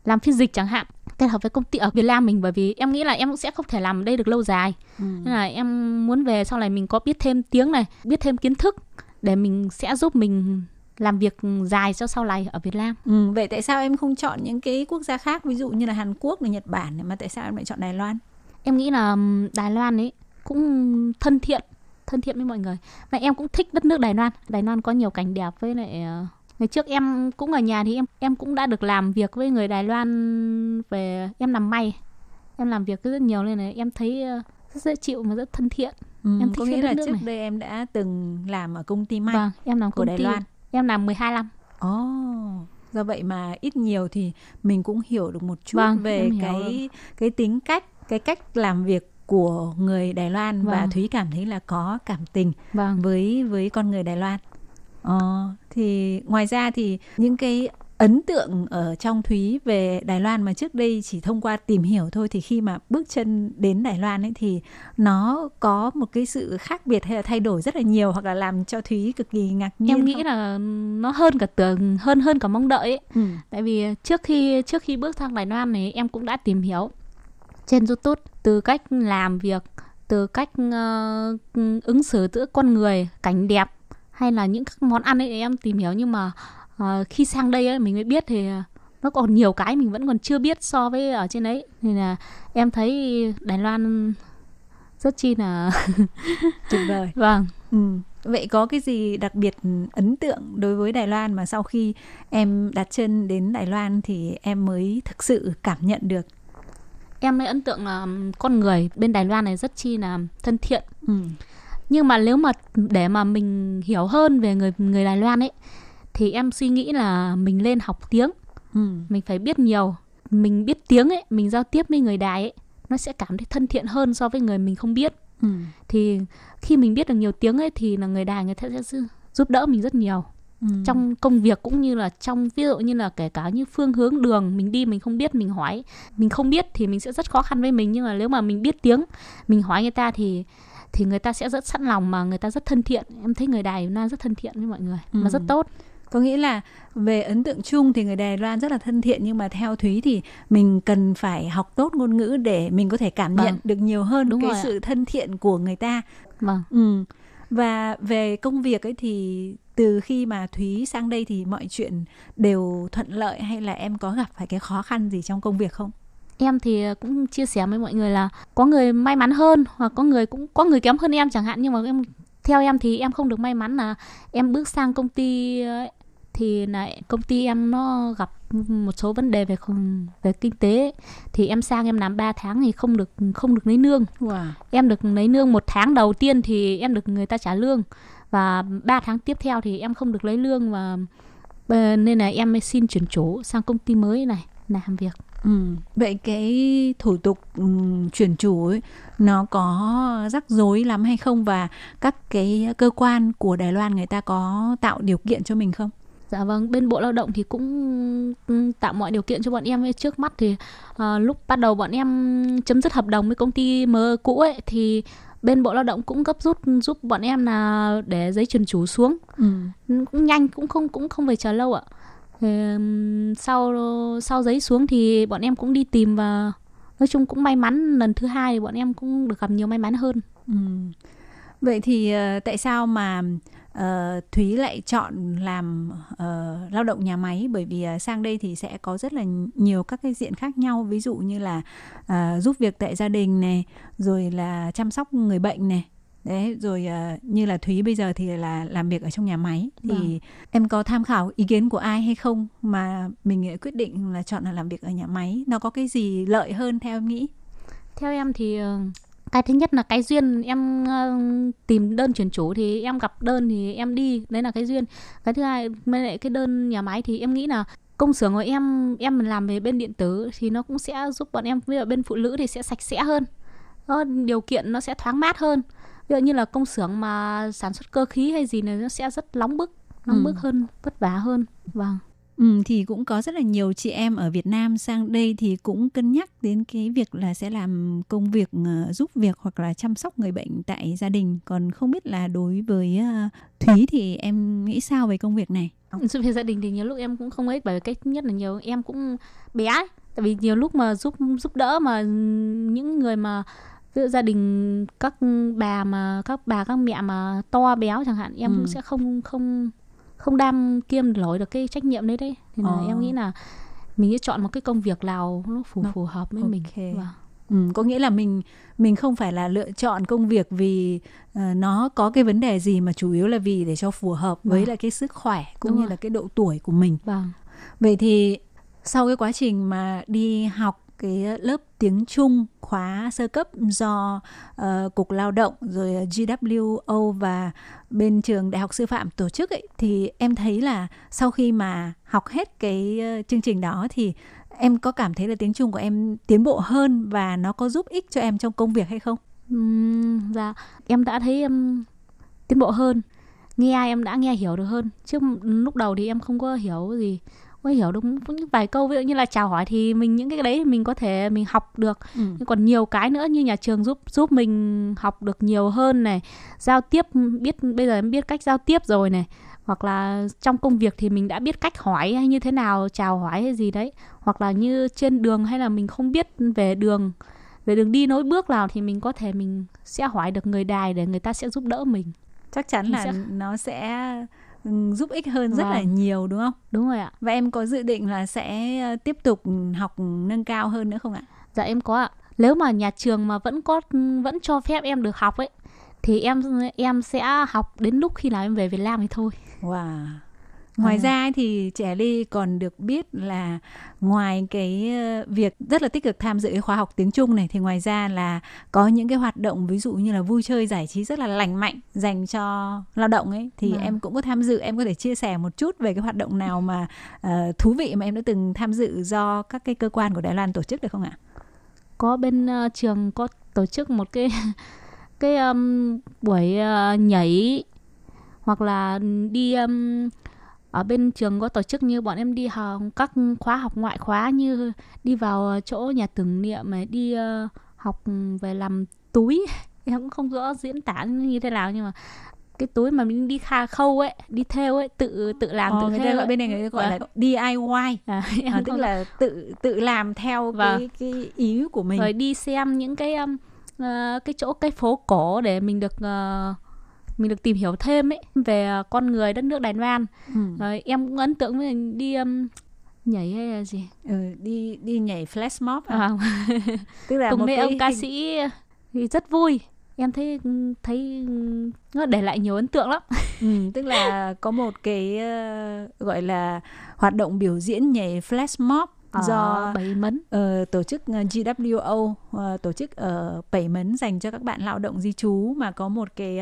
làm phiên dịch chẳng hạn kết hợp với công ty ở Việt Nam mình bởi vì em nghĩ là em cũng sẽ không thể làm ở đây được lâu dài. Nên là em muốn về sau này mình có biết thêm tiếng này biết thêm kiến thức để mình sẽ giúp mình làm việc dài cho sau này ở Việt Nam. Ừ, vậy tại sao em không chọn những cái quốc gia khác ví dụ như là Hàn Quốc này, Nhật Bản này, mà tại sao em lại chọn Đài Loan? em nghĩ là Đài Loan ấy cũng thân thiện thân thiện với mọi người. Và em cũng thích đất nước Đài Loan. Đài Loan có nhiều cảnh đẹp với lại ờ, ngày trước em cũng ở nhà thì em em cũng đã được làm việc với người Đài Loan về em làm may em làm việc rất nhiều nên là em thấy ờ, rất dễ chịu và rất thân thiện Ừ, Em thích có cái nghĩa là trước này. đây em đã từng làm ở công ty may vâng em làm của công Đài ty Loan. em làm 12 năm Ồ, do vậy mà ít nhiều thì mình cũng hiểu được một chút Vâng, về em hiểu cái cái tính cách, cái cách làm việc của người Đài Loan và Vâng. Thúy cảm thấy là có cảm tình vâng với với con người Đài Loan. Ờ, thì ngoài ra thì những cái ấn tượng ở trong Thúy về Đài Loan mà trước đây chỉ thông qua tìm hiểu thôi thì khi mà bước chân đến Đài Loan ấy thì nó có một cái sự khác biệt hay là thay đổi rất là nhiều hoặc là làm cho Thúy cực kỳ ngạc nhiên em nghĩ không? là nó hơn cả tưởng hơn hơn cả mong đợi ấy ừ. tại vì trước khi trước khi bước sang Đài Loan này em cũng đã tìm hiểu trên YouTube từ cách làm việc từ cách ờ, ứng xử giữa con người cảnh đẹp hay là những các món ăn ấy em tìm hiểu nhưng mà ờ, khi sang đây ấy mình mới biết thì nó còn nhiều cái mình vẫn còn chưa biết so với ở trên đấy. Nên là em thấy Đài Loan rất chi là tuyệt vời. Vâng. Ừ. vậy có cái gì đặc biệt ấn tượng đối với Đài Loan mà sau khi em đặt chân đến Đài Loan thì em mới thực sự cảm nhận được? Em mới ấn tượng là con người bên Đài Loan này rất chi là thân thiện. Ừ. nhưng mà nếu mà để mà mình hiểu hơn về người người Đài Loan ấy thì em suy nghĩ là mình lên học tiếng Ừ. mình phải biết nhiều mình biết tiếng ấy mình giao tiếp với người Đài ấy nó sẽ cảm thấy thân thiện hơn so với người mình không biết Ừ. thì khi mình biết được nhiều tiếng ấy thì là người Đài người ta sẽ giúp- đỡ mình rất nhiều Ừ. trong công việc cũng như là trong ví dụ như là kể cả như phương hướng đường mình đi mình không biết mình hỏi mình không biết thì mình sẽ rất khó khăn với mình nhưng mà nếu mà mình biết tiếng mình hỏi người ta thì thì người ta sẽ rất sẵn lòng mà người ta rất thân thiện em thấy người Đài Nam rất thân thiện với mọi người Ừ. mà rất tốt Có nghĩa là về ấn tượng chung thì người Đài Loan rất là thân thiện nhưng mà theo Thúy thì mình cần phải học tốt ngôn ngữ để mình có thể cảm nhận Vâng. được nhiều hơn Đúng cái rồi ạ. sự thân thiện của người ta. vâng Ừ. Và về công việc ấy thì từ khi mà Thúy sang đây thì mọi chuyện đều thuận lợi hay là em có gặp phải cái khó khăn gì trong công việc không? Em thì cũng chia sẻ với mọi người là có người may mắn hơn hoặc có người cũng có người kém hơn em chẳng hạn nhưng mà em theo em thì em không được may mắn là em bước sang công ty ấy, thì là công ty em nó gặp một số vấn đề về không- về kinh tế. Thì em sang em làm 3 tháng thì không được không được lấy lương. Wow. em được lấy lương một tháng đầu tiên thì em được người ta trả lương. Và 3 tháng tiếp theo thì em không được lấy lương và ờ, nên là em mới xin chuyển chỗ sang công ty mới này làm việc Ừ. Vậy cái thủ tục ừm, chuyển chủ ấy nó có rắc rối lắm hay không và các cái cơ quan của Đài Loan người ta có tạo điều kiện cho mình không? Dạ vâng, bên Bộ Lao động thì cũng ừ, tạo mọi điều kiện cho bọn em. Trước mắt thì ờ, lúc bắt đầu bọn em chấm dứt hợp đồng với công ty mơ cũ ấy thì bên Bộ Lao động cũng gấp rút giúp bọn em là để giấy chuyển chủ xuống. Ừ. Cũng nhanh cũng không cũng không phải chờ lâu ạ. Ừm, sau sau giấy xuống thì bọn em cũng đi tìm và nói chung cũng may mắn lần thứ hai thì bọn em cũng được gặp nhiều may mắn hơn. Ừ. Vậy thì ờ, tại sao mà uh, Thúy lại chọn làm uh, lao động nhà máy bởi vì uh, sang đây thì sẽ có rất là nhiều các cái diện khác nhau ví dụ như là uh, giúp việc tại gia đình này rồi là chăm sóc người bệnh này đấy rồi ờ, như là Thúy bây giờ thì là làm việc ở trong nhà máy. Thì Vâng. em có tham khảo ý kiến của ai hay không mà mình quyết định là chọn là làm việc ở nhà máy? Nó có cái gì lợi hơn theo em nghĩ? Theo em thì ờ, cái thứ nhất là cái duyên. Em ờ, tìm đơn chuyển chủ thì em gặp đơn thì em đi. Đấy là cái duyên. Cái thứ hai với lại cái đơn nhà máy thì em nghĩ là công xưởng của em em mình làm về bên điện tử thì nó cũng sẽ giúp bọn em ví dụ bên phụ nữ thì sẽ sạch sẽ hơn. Nó điều kiện nó sẽ thoáng mát hơn ví dụ như là công xưởng mà sản xuất cơ khí hay gì này nó sẽ rất nóng bức nóng Ừ. bức hơn vất vả hơn vâng Ừ, thì cũng có rất là nhiều chị em ở Việt Nam sang đây thì cũng cân nhắc đến cái việc là sẽ làm công việc ờ, giúp việc hoặc là chăm sóc người bệnh tại gia đình. Còn không biết là đối với ờ, Thúy thì em nghĩ sao về công việc này? giúp việc gia đình thì nhiều lúc em cũng không ấy bởi cái thứ nhất là nhiều em cũng bé ấy. tại vì nhiều lúc mà giúp giúp đỡ mà những người mà ví dụ gia đình các bà mà các bà các mẹ mà to béo chẳng hạn em Ừ. cũng sẽ không không không đam kiêm nổi được cái trách nhiệm đấy đấy thì là Ờ. em nghĩ là mình sẽ chọn một cái công việc nào nó phù Nó- phù hợp với ok. mình Vâng. Ừ, có nghĩa là mình mình không phải là lựa chọn công việc vì ờ, nó có cái vấn đề gì mà chủ yếu là vì để cho phù hợp với Vâng. lại cái sức khỏe cũng Đúng như rồi. là cái độ tuổi của mình. vâng Vậy thì sau cái quá trình mà đi học cái lớp tiếng Trung khóa sơ cấp do uh, Cục Lao động rồi ờ, GWO và bên trường Đại học Sư phạm tổ chức ấy thì em thấy là sau khi mà học hết cái ờ, chương trình đó thì em có cảm thấy là tiếng Trung của em tiến bộ hơn và nó có giúp ích cho em trong công việc hay không? Ừm, dạ em đã thấy em tiến bộ hơn nghe em đã nghe hiểu được hơn chứ lúc đầu thì em không có hiểu gì có hiểu được những vài câu ví dụ như là chào hỏi thì mình những cái đấy mình có thể mình học được. Ừ. nhưng còn nhiều cái nữa như nhà trường giúp giúp mình học được nhiều hơn này giao tiếp biết bây giờ em biết cách giao tiếp rồi này hoặc là trong công việc thì mình đã biết cách hỏi hay như thế nào chào hỏi hay gì đấy. Hoặc là như trên đường hay là mình không biết về đường về đường đi nối bước nào thì mình có thể mình sẽ hỏi được người đài để người ta sẽ giúp đỡ mình. Chắc chắn Thì là sẽ- nó sẽ giúp ích hơn rất là Vâng. nhiều đúng không đúng rồi ạ và em có dự định là sẽ ờ, tiếp tục học nâng cao hơn nữa không ạ Dạ em có ạ. Nếu mà nhà trường mà vẫn có vẫn cho phép em được học ấy thì em em sẽ học đến lúc khi nào em về Việt Nam thì thôi. Wow. Ngoài À. ra thì trẻ Ly còn được biết là ngoài cái ờ, việc rất là tích cực tham dự cái khóa học tiếng Trung này thì ngoài ra là có những cái hoạt động ví dụ như là vui chơi giải trí rất là lành mạnh dành cho lao động ấy thì Vâng. em cũng có tham dự em có thể chia sẻ một chút về cái hoạt động nào mà ờ, thú vị mà em đã từng tham dự do các cái cơ quan của Đài Loan tổ chức được không ạ? Có bên ờ, trường có tổ chức một cái cái um, buổi ờ, nhảy hoặc là đi um, ở bên trường có tổ chức như bọn em đi học các khóa học ngoại khóa như đi vào chỗ nhà tưởng niệm này đi ờ, học về làm túi em cũng không rõ diễn tả như thế nào nhưng mà cái túi mà mình đi kha khâu ấy đi theo ấy tự tự làm Ờ, tự người ta gọi ấy. bên này người ta gọi là Vâng. DIY à, à, tức không- là tự tự làm theo cái Vâng. cái ý của mình. rồi đi xem những cái um, ờ, cái chỗ cái phố cổ để mình được ờ, mình được tìm hiểu thêm ấy về ờ, con người đất nước Đài Loan. Ừ. rồi em cũng ấn tượng với đi um, nhảy hay là gì? Ừ, đi đi nhảy flash mob à? à, tức là cùng một với cái ông ca sĩ thì rất vui. Em thấy thấy nó để lại nhiều ấn tượng lắm. Ừ, tức là có một cái ờ, gọi là hoạt động biểu diễn nhảy flash mob do bảy mấn. ờ, tổ chức ờ, GWO ờ, tổ chức ở Bảy Mấn dành cho các bạn lao động di trú mà có một cái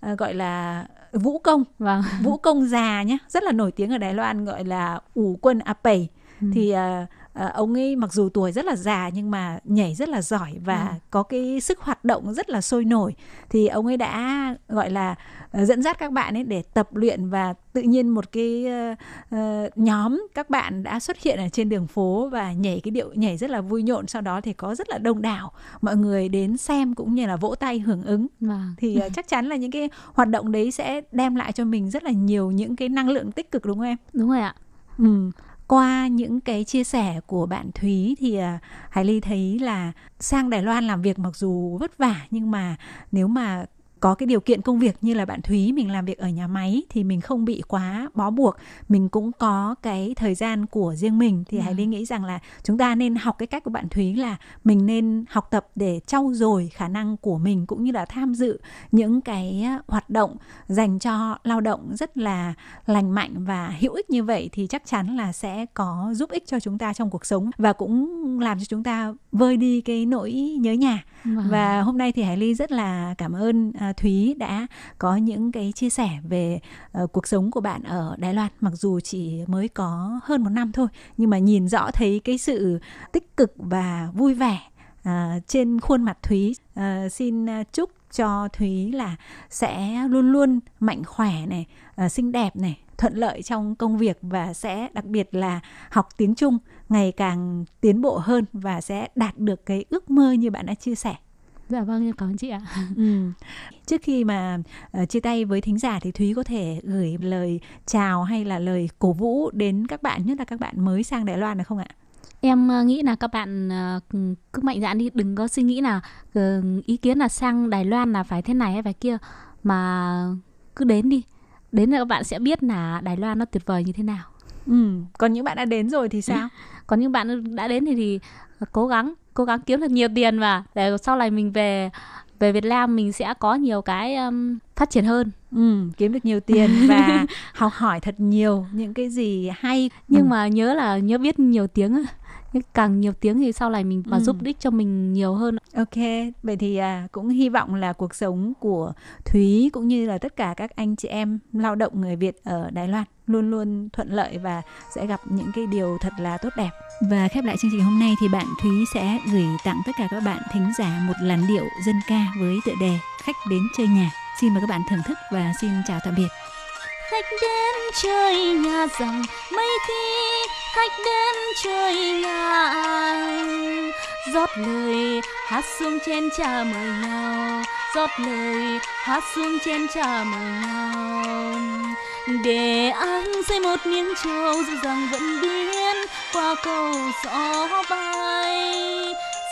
ờ, gọi là vũ công. Vâng. Vũ công già nhé rất là nổi tiếng ở Đài Loan gọi là ủ quân A Pei Ừ. thì à, à, ông ấy mặc dù tuổi rất là già nhưng mà nhảy rất là giỏi và Ừ. có cái sức hoạt động rất là sôi nổi thì ông ấy đã gọi là ờ, dẫn dắt các bạn ấy để tập luyện và tự nhiên một cái ờ, ờ, nhóm các bạn đã xuất hiện ở trên đường phố và nhảy cái điệu nhảy rất là vui nhộn sau đó thì có rất là đông đảo mọi người đến xem cũng như là vỗ tay hưởng ứng vâng thì ờ, chắc chắn là những cái hoạt động đấy sẽ đem lại cho mình rất là nhiều những cái năng lượng tích cực đúng không em? đúng rồi ạ Ừ. Qua những cái chia sẻ của bạn Thúy thì à, Hải Ly thấy là sang Đài Loan làm việc mặc dù vất vả nhưng mà nếu mà có cái điều kiện công việc như là bạn Thúy mình làm việc ở nhà máy thì mình không bị quá bó buộc. Mình cũng có cái thời gian của riêng mình. Thì Hải Ly nghĩ rằng là chúng ta nên học cái cách của bạn Thúy là mình nên học tập để trau dồi khả năng của mình cũng như là tham dự những cái hoạt động dành cho lao động rất là lành mạnh và hữu ích như vậy thì chắc chắn là sẽ có giúp ích cho chúng ta trong cuộc sống và cũng làm cho chúng ta vơi đi cái nỗi nhớ nhà. Vâng. và hôm nay thì Hải Ly rất là cảm ơn à, Thúy đã có những cái chia sẻ về ờ, cuộc sống của bạn ở Đài Loan. Mặc dù chỉ mới có hơn một năm thôi nhưng mà nhìn rõ thấy cái sự tích cực và vui vẻ à, trên khuôn mặt Thúy. À, xin à, chúc cho Thúy là sẽ luôn luôn mạnh khỏe này à, xinh đẹp này thuận lợi trong công việc và sẽ đặc biệt là học tiếng Trung ngày càng tiến bộ hơn và sẽ đạt được cái ước mơ như bạn đã chia sẻ. dạ vâng cảm ơn chị ạ Ừ. Trước khi mà ờ, chia tay với thính giả thì Thúy có thể gửi lời chào hay là lời cổ vũ đến các bạn nhất là các bạn mới sang Đài Loan được không ạ? Em ờ, nghĩ là các bạn ờ, cứ mạnh dạn đi, đừng có suy nghĩ là ý kiến là sang Đài Loan là phải thế này hay phải kia mà cứ đến đi. Đến là các bạn sẽ biết là Đài Loan nó tuyệt vời như thế nào. Ừ. Còn những bạn đã đến rồi thì sao? Còn những bạn đã đến thì, thì cố gắng cố gắng kiếm thật nhiều tiền và để sau này mình về về Việt Nam mình sẽ có nhiều cái um, phát triển hơn. Ừ, kiếm được nhiều tiền và học hỏi thật nhiều những cái gì hay Nhưng Ừ. mà nhớ là nhớ biết nhiều tiếng. Nhưng càng nhiều tiếng thì sau này mình mà Ừ. giúp ích cho mình nhiều hơn Ok, vậy thì à, cũng hy vọng là cuộc sống của Thúy cũng như là tất cả các anh chị em lao động người Việt ở Đài Loan luôn luôn thuận lợi và sẽ gặp những cái điều thật là tốt đẹp. Và khép lại chương trình hôm nay thì bạn Thúy sẽ gửi tặng tất cả các bạn thính giả một làn điệu dân ca với tựa đề Khách đến chơi nhà. Xin mời các bạn thưởng thức và xin chào tạm biệt khách đến chơi nhà rằng mấy khi khách đến chơi nhà rót lời, hát xuống trên trà mời nhau. Rót lời, hát xuống trên trà mời nhau. Để anh xây một miếng trầu dù rằng vẫn biến qua cầu gió bay.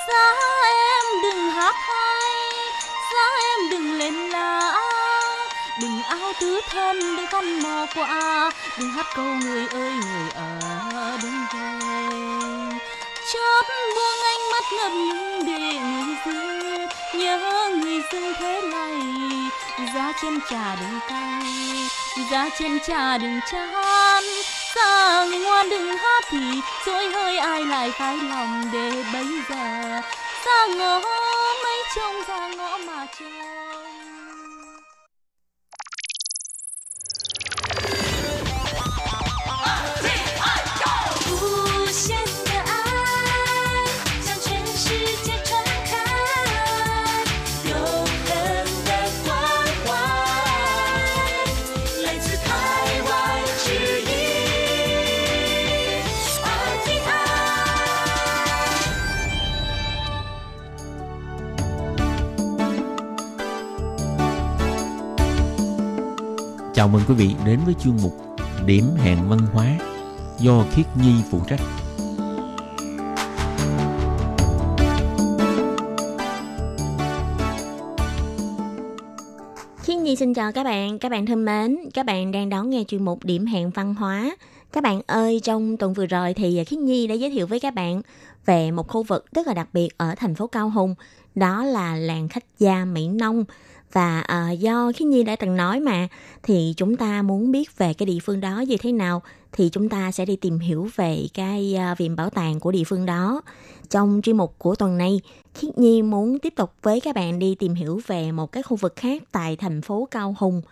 Giá em đừng hát hay giá em đừng lên đừng áo tứ thân đừng khăn mò qua đừng hát câu người ơi, người ở đừng về chớp buông ánh mắt ngập ngừng để người dưng nhớ người dưng thế này. Giá trên trà đừng cay. Giá trên trà đừng chán xa người ngoan đừng hát thì dối hơi ai lại khai lòng để bây giờ. Xa ngõ mấy trông ra ngõ mà trông Chào mừng quý vị đến với chương mục Điểm hẹn văn hóa do Khiết Nhi phụ trách. Khiết Nhi xin chào các bạn, các bạn thân mến, các bạn đang đón nghe chuyên mục Điểm hẹn văn hóa. Các bạn ơi, trong tuần vừa rồi thì Khiết Nhi đã giới thiệu với các bạn về một khu vực rất là đặc biệt ở thành phố Cao Hùng, đó là làng khách gia Mỹ Nông và uh, do khi nhi đã từng nói mà thì chúng ta muốn biết về cái địa phương đó như thế nào thì chúng ta sẽ đi tìm hiểu về cái uh, viện bảo tàng của địa phương đó trong chuyên mục của tuần này khiết nhi muốn tiếp tục với các bạn đi tìm hiểu về một cái khu vực khác tại thành phố cao hùng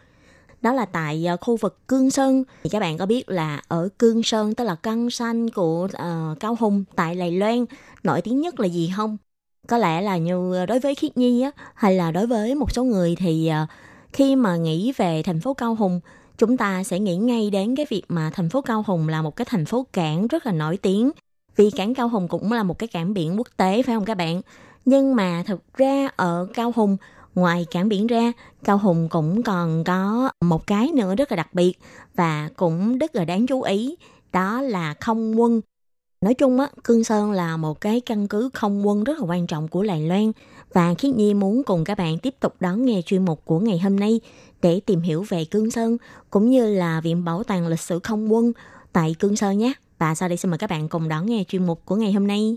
đó là tại uh, khu vực Cương Sơn. Thì các bạn có biết là ở Cương Sơn tức là căn xanh của uh, Cao Hùng tại Lài Loan nổi tiếng nhất là gì không? Có lẽ là như ờ, đối với khiết nhi á, hay là đối với một số người thì ờ, khi mà nghĩ về thành phố cao hùng, chúng ta sẽ nghĩ ngay đến cái việc mà thành phố cao hùng là một cái thành phố cảng rất là nổi tiếng. Vì cảng cao hùng cũng là một cái cảng biển quốc tế, phải không các bạn? Nhưng mà thực ra ở cao hùng, ngoài cảng biển ra, cao hùng cũng còn có một cái nữa rất là đặc biệt và cũng rất là đáng chú ý, đó là không quân. Nói chung á, Cương Sơn là một cái căn cứ không quân rất là quan trọng của Lài Loan và Khiết Nhi muốn cùng các bạn tiếp tục đón nghe chuyên mục của ngày hôm nay để tìm hiểu về Cương Sơn cũng như là Viện Bảo tàng Lịch sử Không quân tại Cương Sơn nhé. Và sau đây xin mời các bạn cùng đón nghe chuyên mục của ngày hôm nay.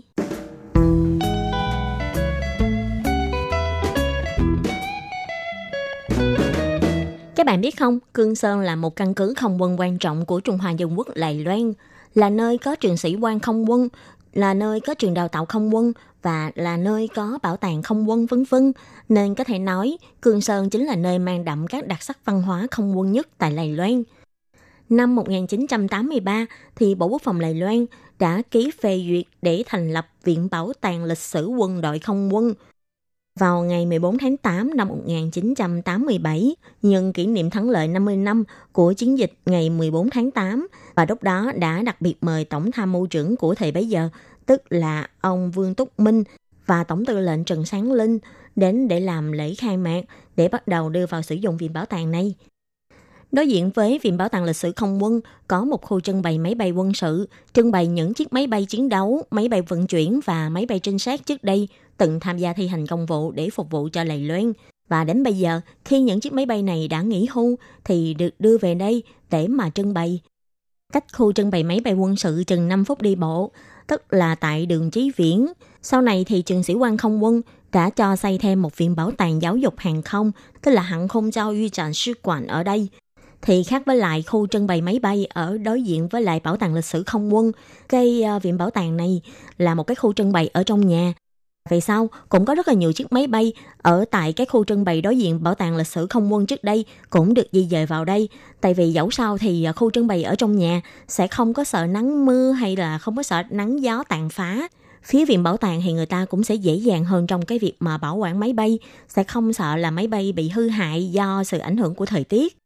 Các bạn biết không, Cương Sơn là một căn cứ không quân quan trọng của Trung Hoa Dân Quốc Lài Loan là nơi có trường sĩ quan không quân, là nơi có trường đào tạo không quân và là nơi có bảo tàng không quân vân vân nên có thể nói Cương Sơn chính là nơi mang đậm các đặc sắc văn hóa không quân nhất tại Lài Loan. Năm 1983 thì Bộ Quốc phòng Lài Loan đã ký phê duyệt để thành lập Viện Bảo tàng Lịch sử Quân đội Không quân vào ngày 14 tháng 8 năm 1987, nhân kỷ niệm thắng lợi 50 năm của chiến dịch ngày 14 tháng 8, và lúc đó đã đặc biệt mời Tổng tham mưu trưởng của thời bấy giờ, tức là ông Vương Túc Minh và Tổng tư lệnh Trần Sáng Linh đến để làm lễ khai mạc để bắt đầu đưa vào sử dụng viện bảo tàng này. Đối diện với Viện Bảo tàng Lịch sử Không quân có một khu trưng bày máy bay quân sự, trưng bày những chiếc máy bay chiến đấu, máy bay vận chuyển và máy bay trinh sát trước đây từng tham gia thi hành công vụ để phục vụ cho Lầy Loan. Và đến bây giờ, khi những chiếc máy bay này đã nghỉ hưu thì được đưa về đây để mà trưng bày. Cách khu trưng bày máy bay quân sự chừng 5 phút đi bộ, tức là tại đường Chí Viễn. Sau này thì trường sĩ quan không quân đã cho xây thêm một viện bảo tàng giáo dục hàng không, tức là hạng không giao uy trạng sư quản ở đây thì khác với lại khu trưng bày máy bay ở đối diện với lại bảo tàng lịch sử không quân. Cái uh, viện bảo tàng này là một cái khu trưng bày ở trong nhà về sau Cũng có rất là nhiều chiếc máy bay ở tại cái khu trưng bày đối diện bảo tàng lịch sử không quân trước đây cũng được di dời vào đây. Tại vì dẫu sao thì à, khu trưng bày ở trong nhà sẽ không có sợ nắng mưa hay là không có sợ nắng gió tàn phá. Phía viện bảo tàng thì người ta cũng sẽ dễ dàng hơn trong cái việc mà bảo quản máy bay, sẽ không sợ là máy bay bị hư hại do sự ảnh hưởng của thời tiết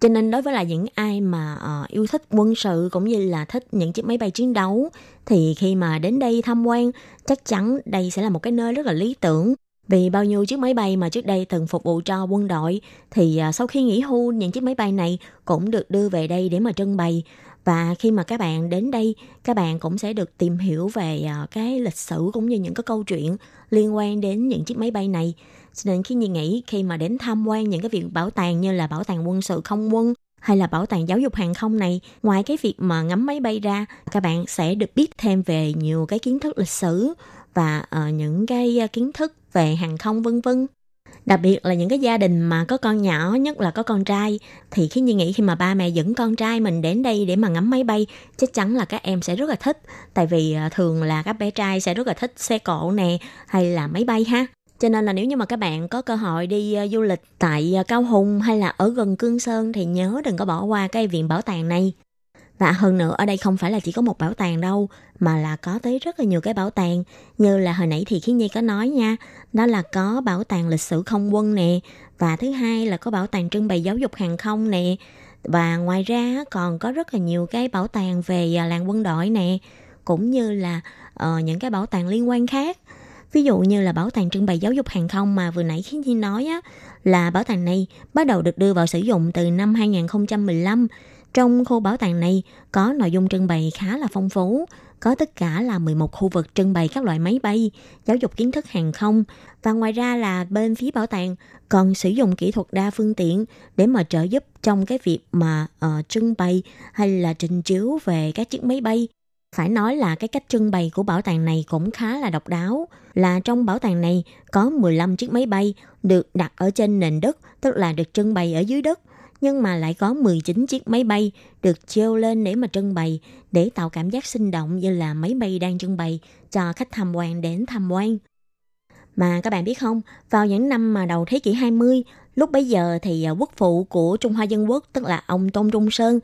cho nên đối với là những ai mà uh, yêu thích quân sự cũng như là thích những chiếc máy bay chiến đấu thì khi mà đến đây tham quan chắc chắn đây sẽ là một cái nơi rất là lý tưởng vì bao nhiêu chiếc máy bay mà trước đây từng phục vụ cho quân đội thì uh, sau khi nghỉ hưu những chiếc máy bay này cũng được đưa về đây để mà trưng bày Và khi mà các bạn đến đây, các bạn cũng sẽ được tìm hiểu về uh, cái lịch sử cũng như những cái câu chuyện liên quan đến những chiếc máy bay này. Cho nên khi Nhi nghĩ khi mà đến tham quan những cái viện bảo tàng như là bảo tàng quân sự không quân hay là bảo tàng giáo dục hàng không này, ngoài cái việc mà ngắm máy bay ra, các bạn sẽ được biết thêm về nhiều cái kiến thức lịch sử và uh, những cái ờ, kiến thức về hàng không vân vân. Đặc biệt là những cái gia đình mà có con nhỏ, nhất là có con trai, thì khi như nghĩ khi mà ba mẹ dẫn con trai mình đến đây để mà ngắm máy bay, chắc chắn là các em sẽ rất là thích. Tại vì ờ, thường là các bé trai sẽ rất là thích xe cộ nè, hay là máy bay ha. Cho nên là nếu như mà các bạn có cơ hội đi ờ, du lịch tại ờ, Cao Hùng hay là ở gần Cương Sơn thì nhớ đừng có bỏ qua cái viện bảo tàng này. Và hơn nữa ở đây không phải là chỉ có một bảo tàng đâu mà là có tới rất là nhiều cái bảo tàng. Như là hồi nãy thì Khiến Nhi có nói nha đó là có bảo tàng lịch sử không quân nè và thứ hai là có bảo tàng trưng bày giáo dục hàng không nè. Và ngoài ra còn có rất là nhiều cái bảo tàng về ờ, làng quân đội nè cũng như là uh, những cái bảo tàng liên quan khác. Ví dụ như là bảo tàng trưng bày giáo dục hàng không mà vừa nãy Khiến Nhi nói á, là bảo tàng này bắt đầu được đưa vào sử dụng từ năm 2015. Trong khu bảo tàng này có nội dung trưng bày khá là phong phú, có tất cả là 11 khu vực trưng bày các loại máy bay, giáo dục kiến thức hàng không và ngoài ra là bên phía bảo tàng còn sử dụng kỹ thuật đa phương tiện để mà trợ giúp trong cái việc mà uh, trưng bày hay là trình chiếu về các chiếc máy bay phải nói là cái cách trưng bày của bảo tàng này cũng khá là độc đáo, là trong bảo tàng này có 15 chiếc máy bay được đặt ở trên nền đất, tức là được trưng bày ở dưới đất, nhưng mà lại có 19 chiếc máy bay được treo lên để mà trưng bày, để tạo cảm giác sinh động như là máy bay đang trưng bày cho khách tham quan đến tham quan. Mà các bạn biết không, vào những năm mà đầu thế kỷ 20, lúc bấy giờ thì à, quốc phụ của Trung Hoa Dân Quốc, tức là ông Tôn Trung Sơn,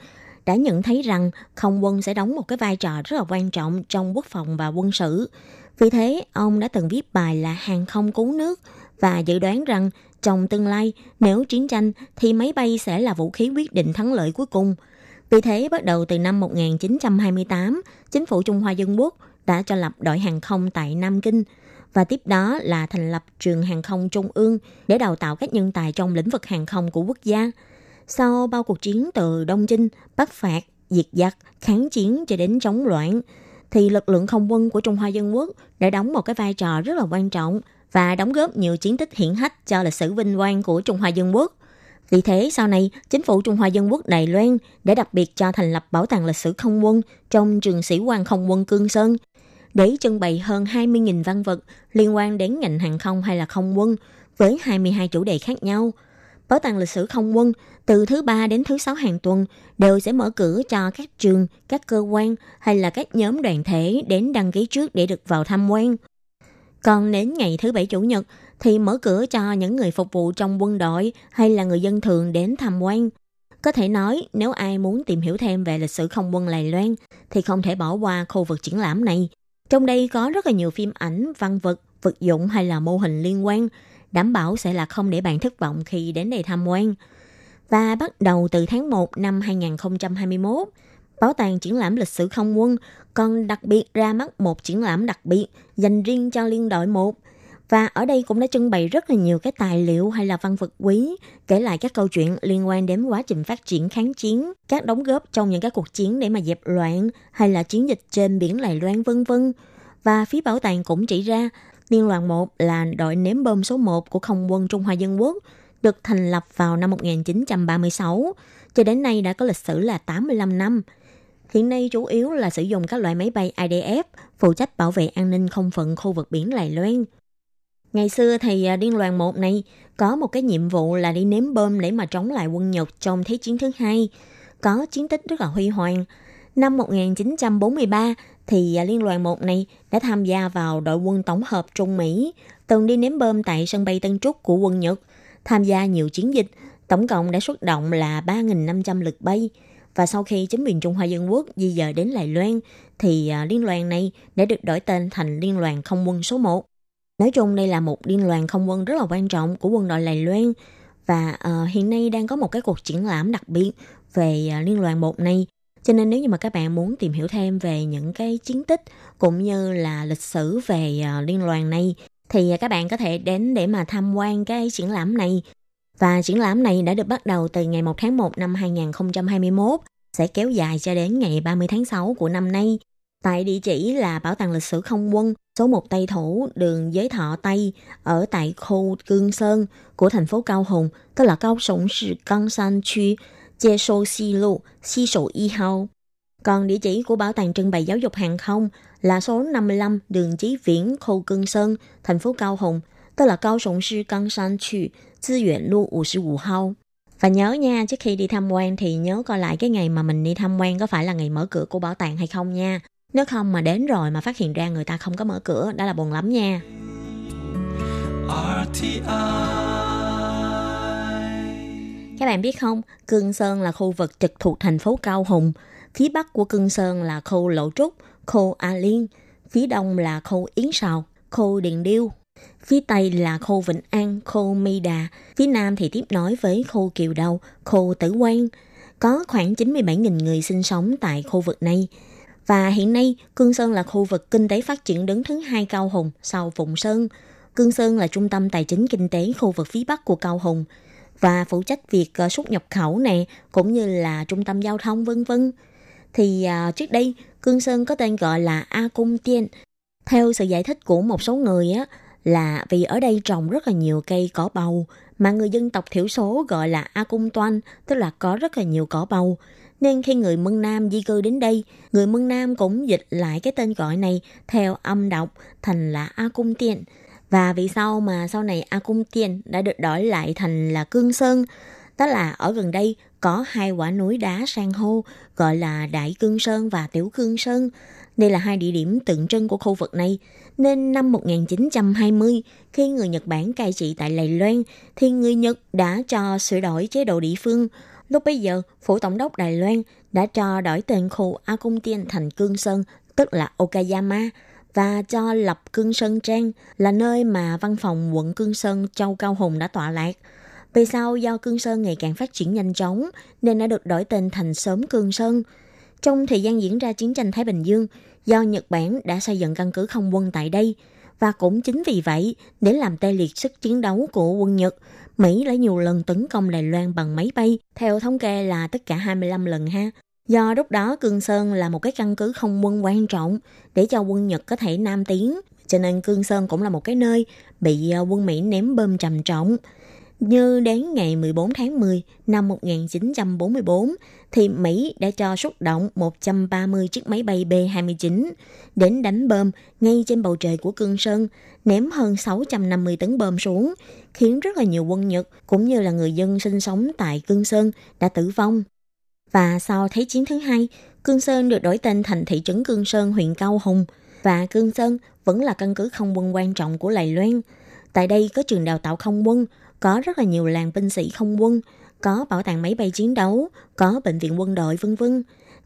đã nhận thấy rằng không quân sẽ đóng một cái vai trò rất là quan trọng trong quốc phòng và quân sự. Vì thế, ông đã từng viết bài là hàng không cứu nước và dự đoán rằng trong tương lai, nếu chiến tranh thì máy bay sẽ là vũ khí quyết định thắng lợi cuối cùng. Vì thế, bắt đầu từ năm 1928, chính phủ Trung Hoa Dân Quốc đã cho lập đội hàng không tại Nam Kinh và tiếp đó là thành lập trường hàng không trung ương để đào tạo các nhân tài trong lĩnh vực hàng không của quốc gia. Sau bao cuộc chiến từ Đông Chinh, Bắc Phạt, diệt giặc, kháng chiến cho đến chống loạn, thì lực lượng không quân của Trung Hoa Dân Quốc đã đóng một cái vai trò rất là quan trọng và đóng góp nhiều chiến tích hiển hách cho lịch sử vinh quang của Trung Hoa Dân Quốc. Vì thế, sau này, chính phủ Trung Hoa Dân Quốc Đài Loan đã đặc biệt cho thành lập Bảo tàng lịch sử không quân trong trường sĩ quan không quân Cương Sơn để trưng bày hơn 20.000 văn vật liên quan đến ngành hàng không hay là không quân với 22 chủ đề khác nhau – Bảo tàng lịch sử không quân từ thứ ba đến thứ sáu hàng tuần đều sẽ mở cửa cho các trường, các cơ quan hay là các nhóm đoàn thể đến đăng ký trước để được vào tham quan. Còn đến ngày thứ bảy chủ nhật thì mở cửa cho những người phục vụ trong quân đội hay là người dân thường đến tham quan. Có thể nói nếu ai muốn tìm hiểu thêm về lịch sử không quân Lài Loan thì không thể bỏ qua khu vực triển lãm này. Trong đây có rất là nhiều phim ảnh, văn vật, vật dụng hay là mô hình liên quan đảm bảo sẽ là không để bạn thất vọng khi đến đây tham quan. Và bắt đầu từ tháng 1 năm 2021, Bảo tàng triển lãm lịch sử không quân còn đặc biệt ra mắt một triển lãm đặc biệt dành riêng cho liên đội 1. Và ở đây cũng đã trưng bày rất là nhiều cái tài liệu hay là văn vật quý, kể lại các câu chuyện liên quan đến quá trình phát triển kháng chiến, các đóng góp trong những cái cuộc chiến để mà dẹp loạn hay là chiến dịch trên biển Lài Loan vân vân. Và phía bảo tàng cũng chỉ ra Liên đoàn 1 là đội ném bom số 1 của không quân Trung Hoa Dân Quốc, được thành lập vào năm 1936, cho đến nay đã có lịch sử là 85 năm. Hiện nay chủ yếu là sử dụng các loại máy bay IDF phụ trách bảo vệ an ninh không phận khu vực biển Lài Loan. Ngày xưa thì à, Liên đoàn 1 này có một cái nhiệm vụ là đi ném bom để mà chống lại quân Nhật trong Thế chiến thứ hai. Có chiến tích rất là huy hoàng. Năm 1943 thì à, Liên đoàn 1 này đã tham gia vào đội quân tổng hợp Trung Mỹ, từng đi ném bom tại sân bay Tân Trúc của quân Nhật, tham gia nhiều chiến dịch, tổng cộng đã xuất động là 3.500 lực bay. Và sau khi chính quyền Trung Hoa Dân Quốc di dời đến Lài Loan, thì à, liên đoàn này đã được đổi tên thành Liên đoàn Không quân số 1. Nói chung đây là một liên đoàn không quân rất là quan trọng của quân đội Lài Loan và uh, hiện nay đang có một cái cuộc triển lãm đặc biệt về uh, liên đoàn một này cho nên nếu như mà các bạn muốn tìm hiểu thêm về những cái chiến tích cũng như là lịch sử về à, liên đoàn này thì à, các bạn có thể đến để mà tham quan cái triển lãm này. Và triển lãm này đã được bắt đầu từ ngày 1 tháng 1 năm 2021 sẽ kéo dài cho đến ngày 30 tháng 6 của năm nay. Tại địa chỉ là Bảo tàng lịch sử không quân số 1 Tây Thủ, đường Giới Thọ Tây, ở tại khu Cương Sơn của thành phố Cao Hùng, tức là Cao Sổng 市 Căng San Chu, Chê Sô Si Lu, Si Sổ Y Hao. Còn địa chỉ của Bảo tàng trưng bày giáo dục hàng không là số 55 đường Chí Viễn, khu Cương Sơn, thành phố Cao Hùng, tức là Cao Sổng Sư Căng San Chu, Tư Yuan Lu 55 Hao. Và nhớ nha, trước khi đi tham quan thì nhớ coi lại cái ngày mà mình đi tham quan có phải là ngày mở cửa của bảo tàng hay không nha. Nếu không mà đến rồi mà phát hiện ra người ta không có mở cửa, đó là buồn lắm nha. Các bạn biết không, Cương Sơn là khu vực trực thuộc thành phố Cao Hùng. Phía bắc của Cương Sơn là khu Lộ Trúc, khu A Liên. Phía đông là khu Yến Sào, khu Điện Điêu. Phía tây là khu Vĩnh An, khu Mi Đà. Phía nam thì tiếp nối với khu Kiều Đầu, khu Tử Quan. Có khoảng 97.000 người sinh sống tại khu vực này. Và hiện nay, Cương Sơn là khu vực kinh tế phát triển đứng thứ hai Cao Hùng sau Phụng Sơn. Cương Sơn là trung tâm tài chính kinh tế khu vực phía Bắc của Cao Hùng và phụ trách việc ờ, xuất nhập khẩu này cũng như là trung tâm giao thông vân vân. Thì à, trước đây, Cương Sơn có tên gọi là A Cung Tiên. Theo sự giải thích của một số người á, là vì ở đây trồng rất là nhiều cây cỏ bầu mà người dân tộc thiểu số gọi là A Cung Toan, tức là có rất là nhiều cỏ bầu. Nên khi người Mân Nam di cư đến đây, người Mân Nam cũng dịch lại cái tên gọi này theo âm đọc thành là A Cung Tiên. Và vì sao mà sau này A Cung Tiên đã được đổi lại thành là Cương Sơn? Đó là ở gần đây có hai quả núi đá san hô gọi là Đại Cương Sơn và Tiểu Cương Sơn. Đây là hai địa điểm tượng trưng của khu vực này. Nên năm 1920, khi người Nhật Bản cai trị tại Lầy Loan, thì người Nhật đã cho sửa đổi chế độ địa phương. Lúc bây giờ, Phủ Tổng đốc Đài Loan đã cho đổi tên khu A Cung Tiên thành Cương Sơn, tức là Okayama, và cho lập Cương Sơn Trang là nơi mà văn phòng quận Cương Sơn Châu Cao Hùng đã tọa lạc. Về sau, do Cương Sơn ngày càng phát triển nhanh chóng, nên đã được đổi tên thành sớm Cương Sơn. Trong thời gian diễn ra chiến tranh Thái Bình Dương, do Nhật Bản đã xây dựng căn cứ không quân tại đây, và cũng chính vì vậy, để làm tê liệt sức chiến đấu của quân Nhật, Mỹ đã nhiều lần tấn công Đài Loan bằng máy bay, theo thống kê là tất cả 25 lần ha. Do lúc đó Cương Sơn là một cái căn cứ không quân quan trọng để cho quân Nhật có thể nam tiến, cho nên Cương Sơn cũng là một cái nơi bị ờ, quân Mỹ ném bom trầm trọng. Như đến ngày 14 tháng 10 năm 1944, thì Mỹ đã cho xuất động 130 chiếc máy bay B-29 đến đánh bom ngay trên bầu trời của Cương Sơn, ném hơn 650 tấn bom xuống, khiến rất là nhiều quân Nhật cũng như là người dân sinh sống tại Cương Sơn đã tử vong. Và sau Thế chiến thứ hai, Cương Sơn được đổi tên thành thị trấn Cương Sơn, huyện Cao Hùng. Và Cương Sơn vẫn là căn cứ không quân quan trọng của Lài Loan. Tại đây có trường đào tạo không quân, có rất là nhiều làng binh sĩ không quân, có bảo tàng máy bay chiến đấu, có bệnh viện quân đội vân vân.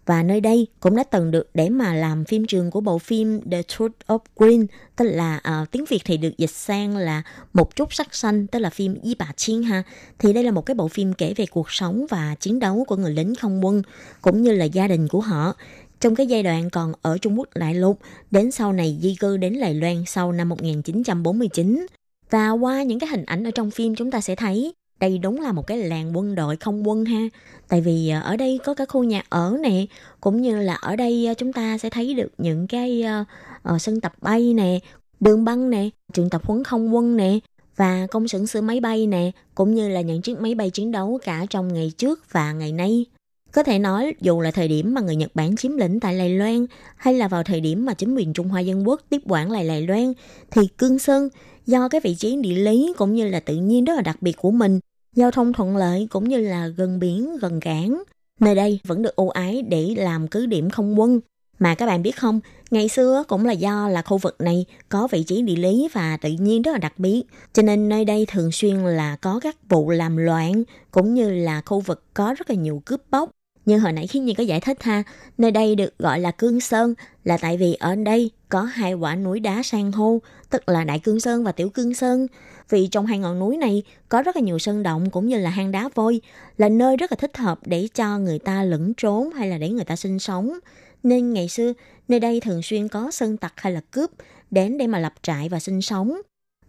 Và nơi đây cũng đã từng được để mà làm phim trường của bộ phim The Truth of Green, tức là uh, tiếng Việt thì được dịch sang là Một chút sắc xanh, tức là phim Y Bà Chiến ha. Thì đây là một cái bộ phim kể về cuộc sống và chiến đấu của người lính không quân, cũng như là gia đình của họ trong cái giai đoạn còn ở Trung Quốc đại lục, đến sau này di cư đến Đài Loan sau năm 1949. Và qua những cái hình ảnh ở trong phim chúng ta sẽ thấy đây đúng là một cái làng quân đội không quân ha. Tại vì ờ, ở đây có cái khu nhà ở nè, cũng như là ở đây ờ, chúng ta sẽ thấy được những cái uh, uh, sân tập bay nè, đường băng nè, trường tập huấn không quân nè, và công xưởng sửa máy bay nè, cũng như là những chiếc máy bay chiến đấu cả trong ngày trước và ngày nay. Có thể nói dù là thời điểm mà người Nhật Bản chiếm lĩnh tại Lài Loan hay là vào thời điểm mà chính quyền Trung Hoa Dân Quốc tiếp quản lại Lài Loan thì Cương Sơn do cái vị trí địa lý cũng như là tự nhiên rất là đặc biệt của mình, giao thông thuận lợi cũng như là gần biển, gần cảng. Nơi đây vẫn được ưu ái để làm cứ điểm không quân. Mà các bạn biết không, ngày xưa cũng là do là khu vực này có vị trí địa lý và tự nhiên rất là đặc biệt. Cho nên nơi đây thường xuyên là có các vụ làm loạn, cũng như là khu vực có rất là nhiều cướp bóc. Như hồi nãy khi Nhi có giải thích ha, nơi đây được gọi là Cương Sơn là tại vì ở đây có hai quả núi đá san hô, tức là Đại Cương Sơn và Tiểu Cương Sơn. Vì trong hai ngọn núi này có rất là nhiều sơn động cũng như là hang đá vôi, là nơi rất là thích hợp để cho người ta lẫn trốn hay là để người ta sinh sống. Nên ngày xưa, nơi đây thường xuyên có sơn tặc hay là cướp đến để mà lập trại và sinh sống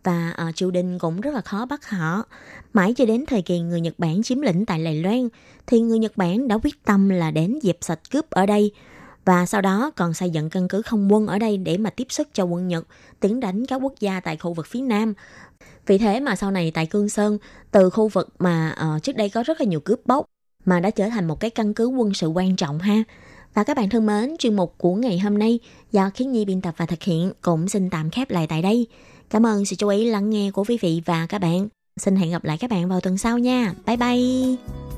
và uh, triều đình cũng rất là khó bắt họ. Mãi cho đến thời kỳ người Nhật Bản chiếm lĩnh tại Đài Loan, thì người Nhật Bản đã quyết tâm là đến dẹp sạch cướp ở đây và sau đó còn xây dựng căn cứ không quân ở đây để mà tiếp sức cho quân Nhật tiến đánh các quốc gia tại khu vực phía Nam. Vì thế mà sau này tại Cương Sơn, từ khu vực mà uh, trước đây có rất là nhiều cướp bóc mà đã trở thành một cái căn cứ quân sự quan trọng ha. Và các bạn thân mến, chuyên mục của ngày hôm nay do Khiến Nhi biên tập và thực hiện cũng xin tạm khép lại tại đây. Cảm ơn sự chú ý lắng nghe của quý vị và các bạn. Xin hẹn gặp lại các bạn vào tuần sau nha. Bye bye!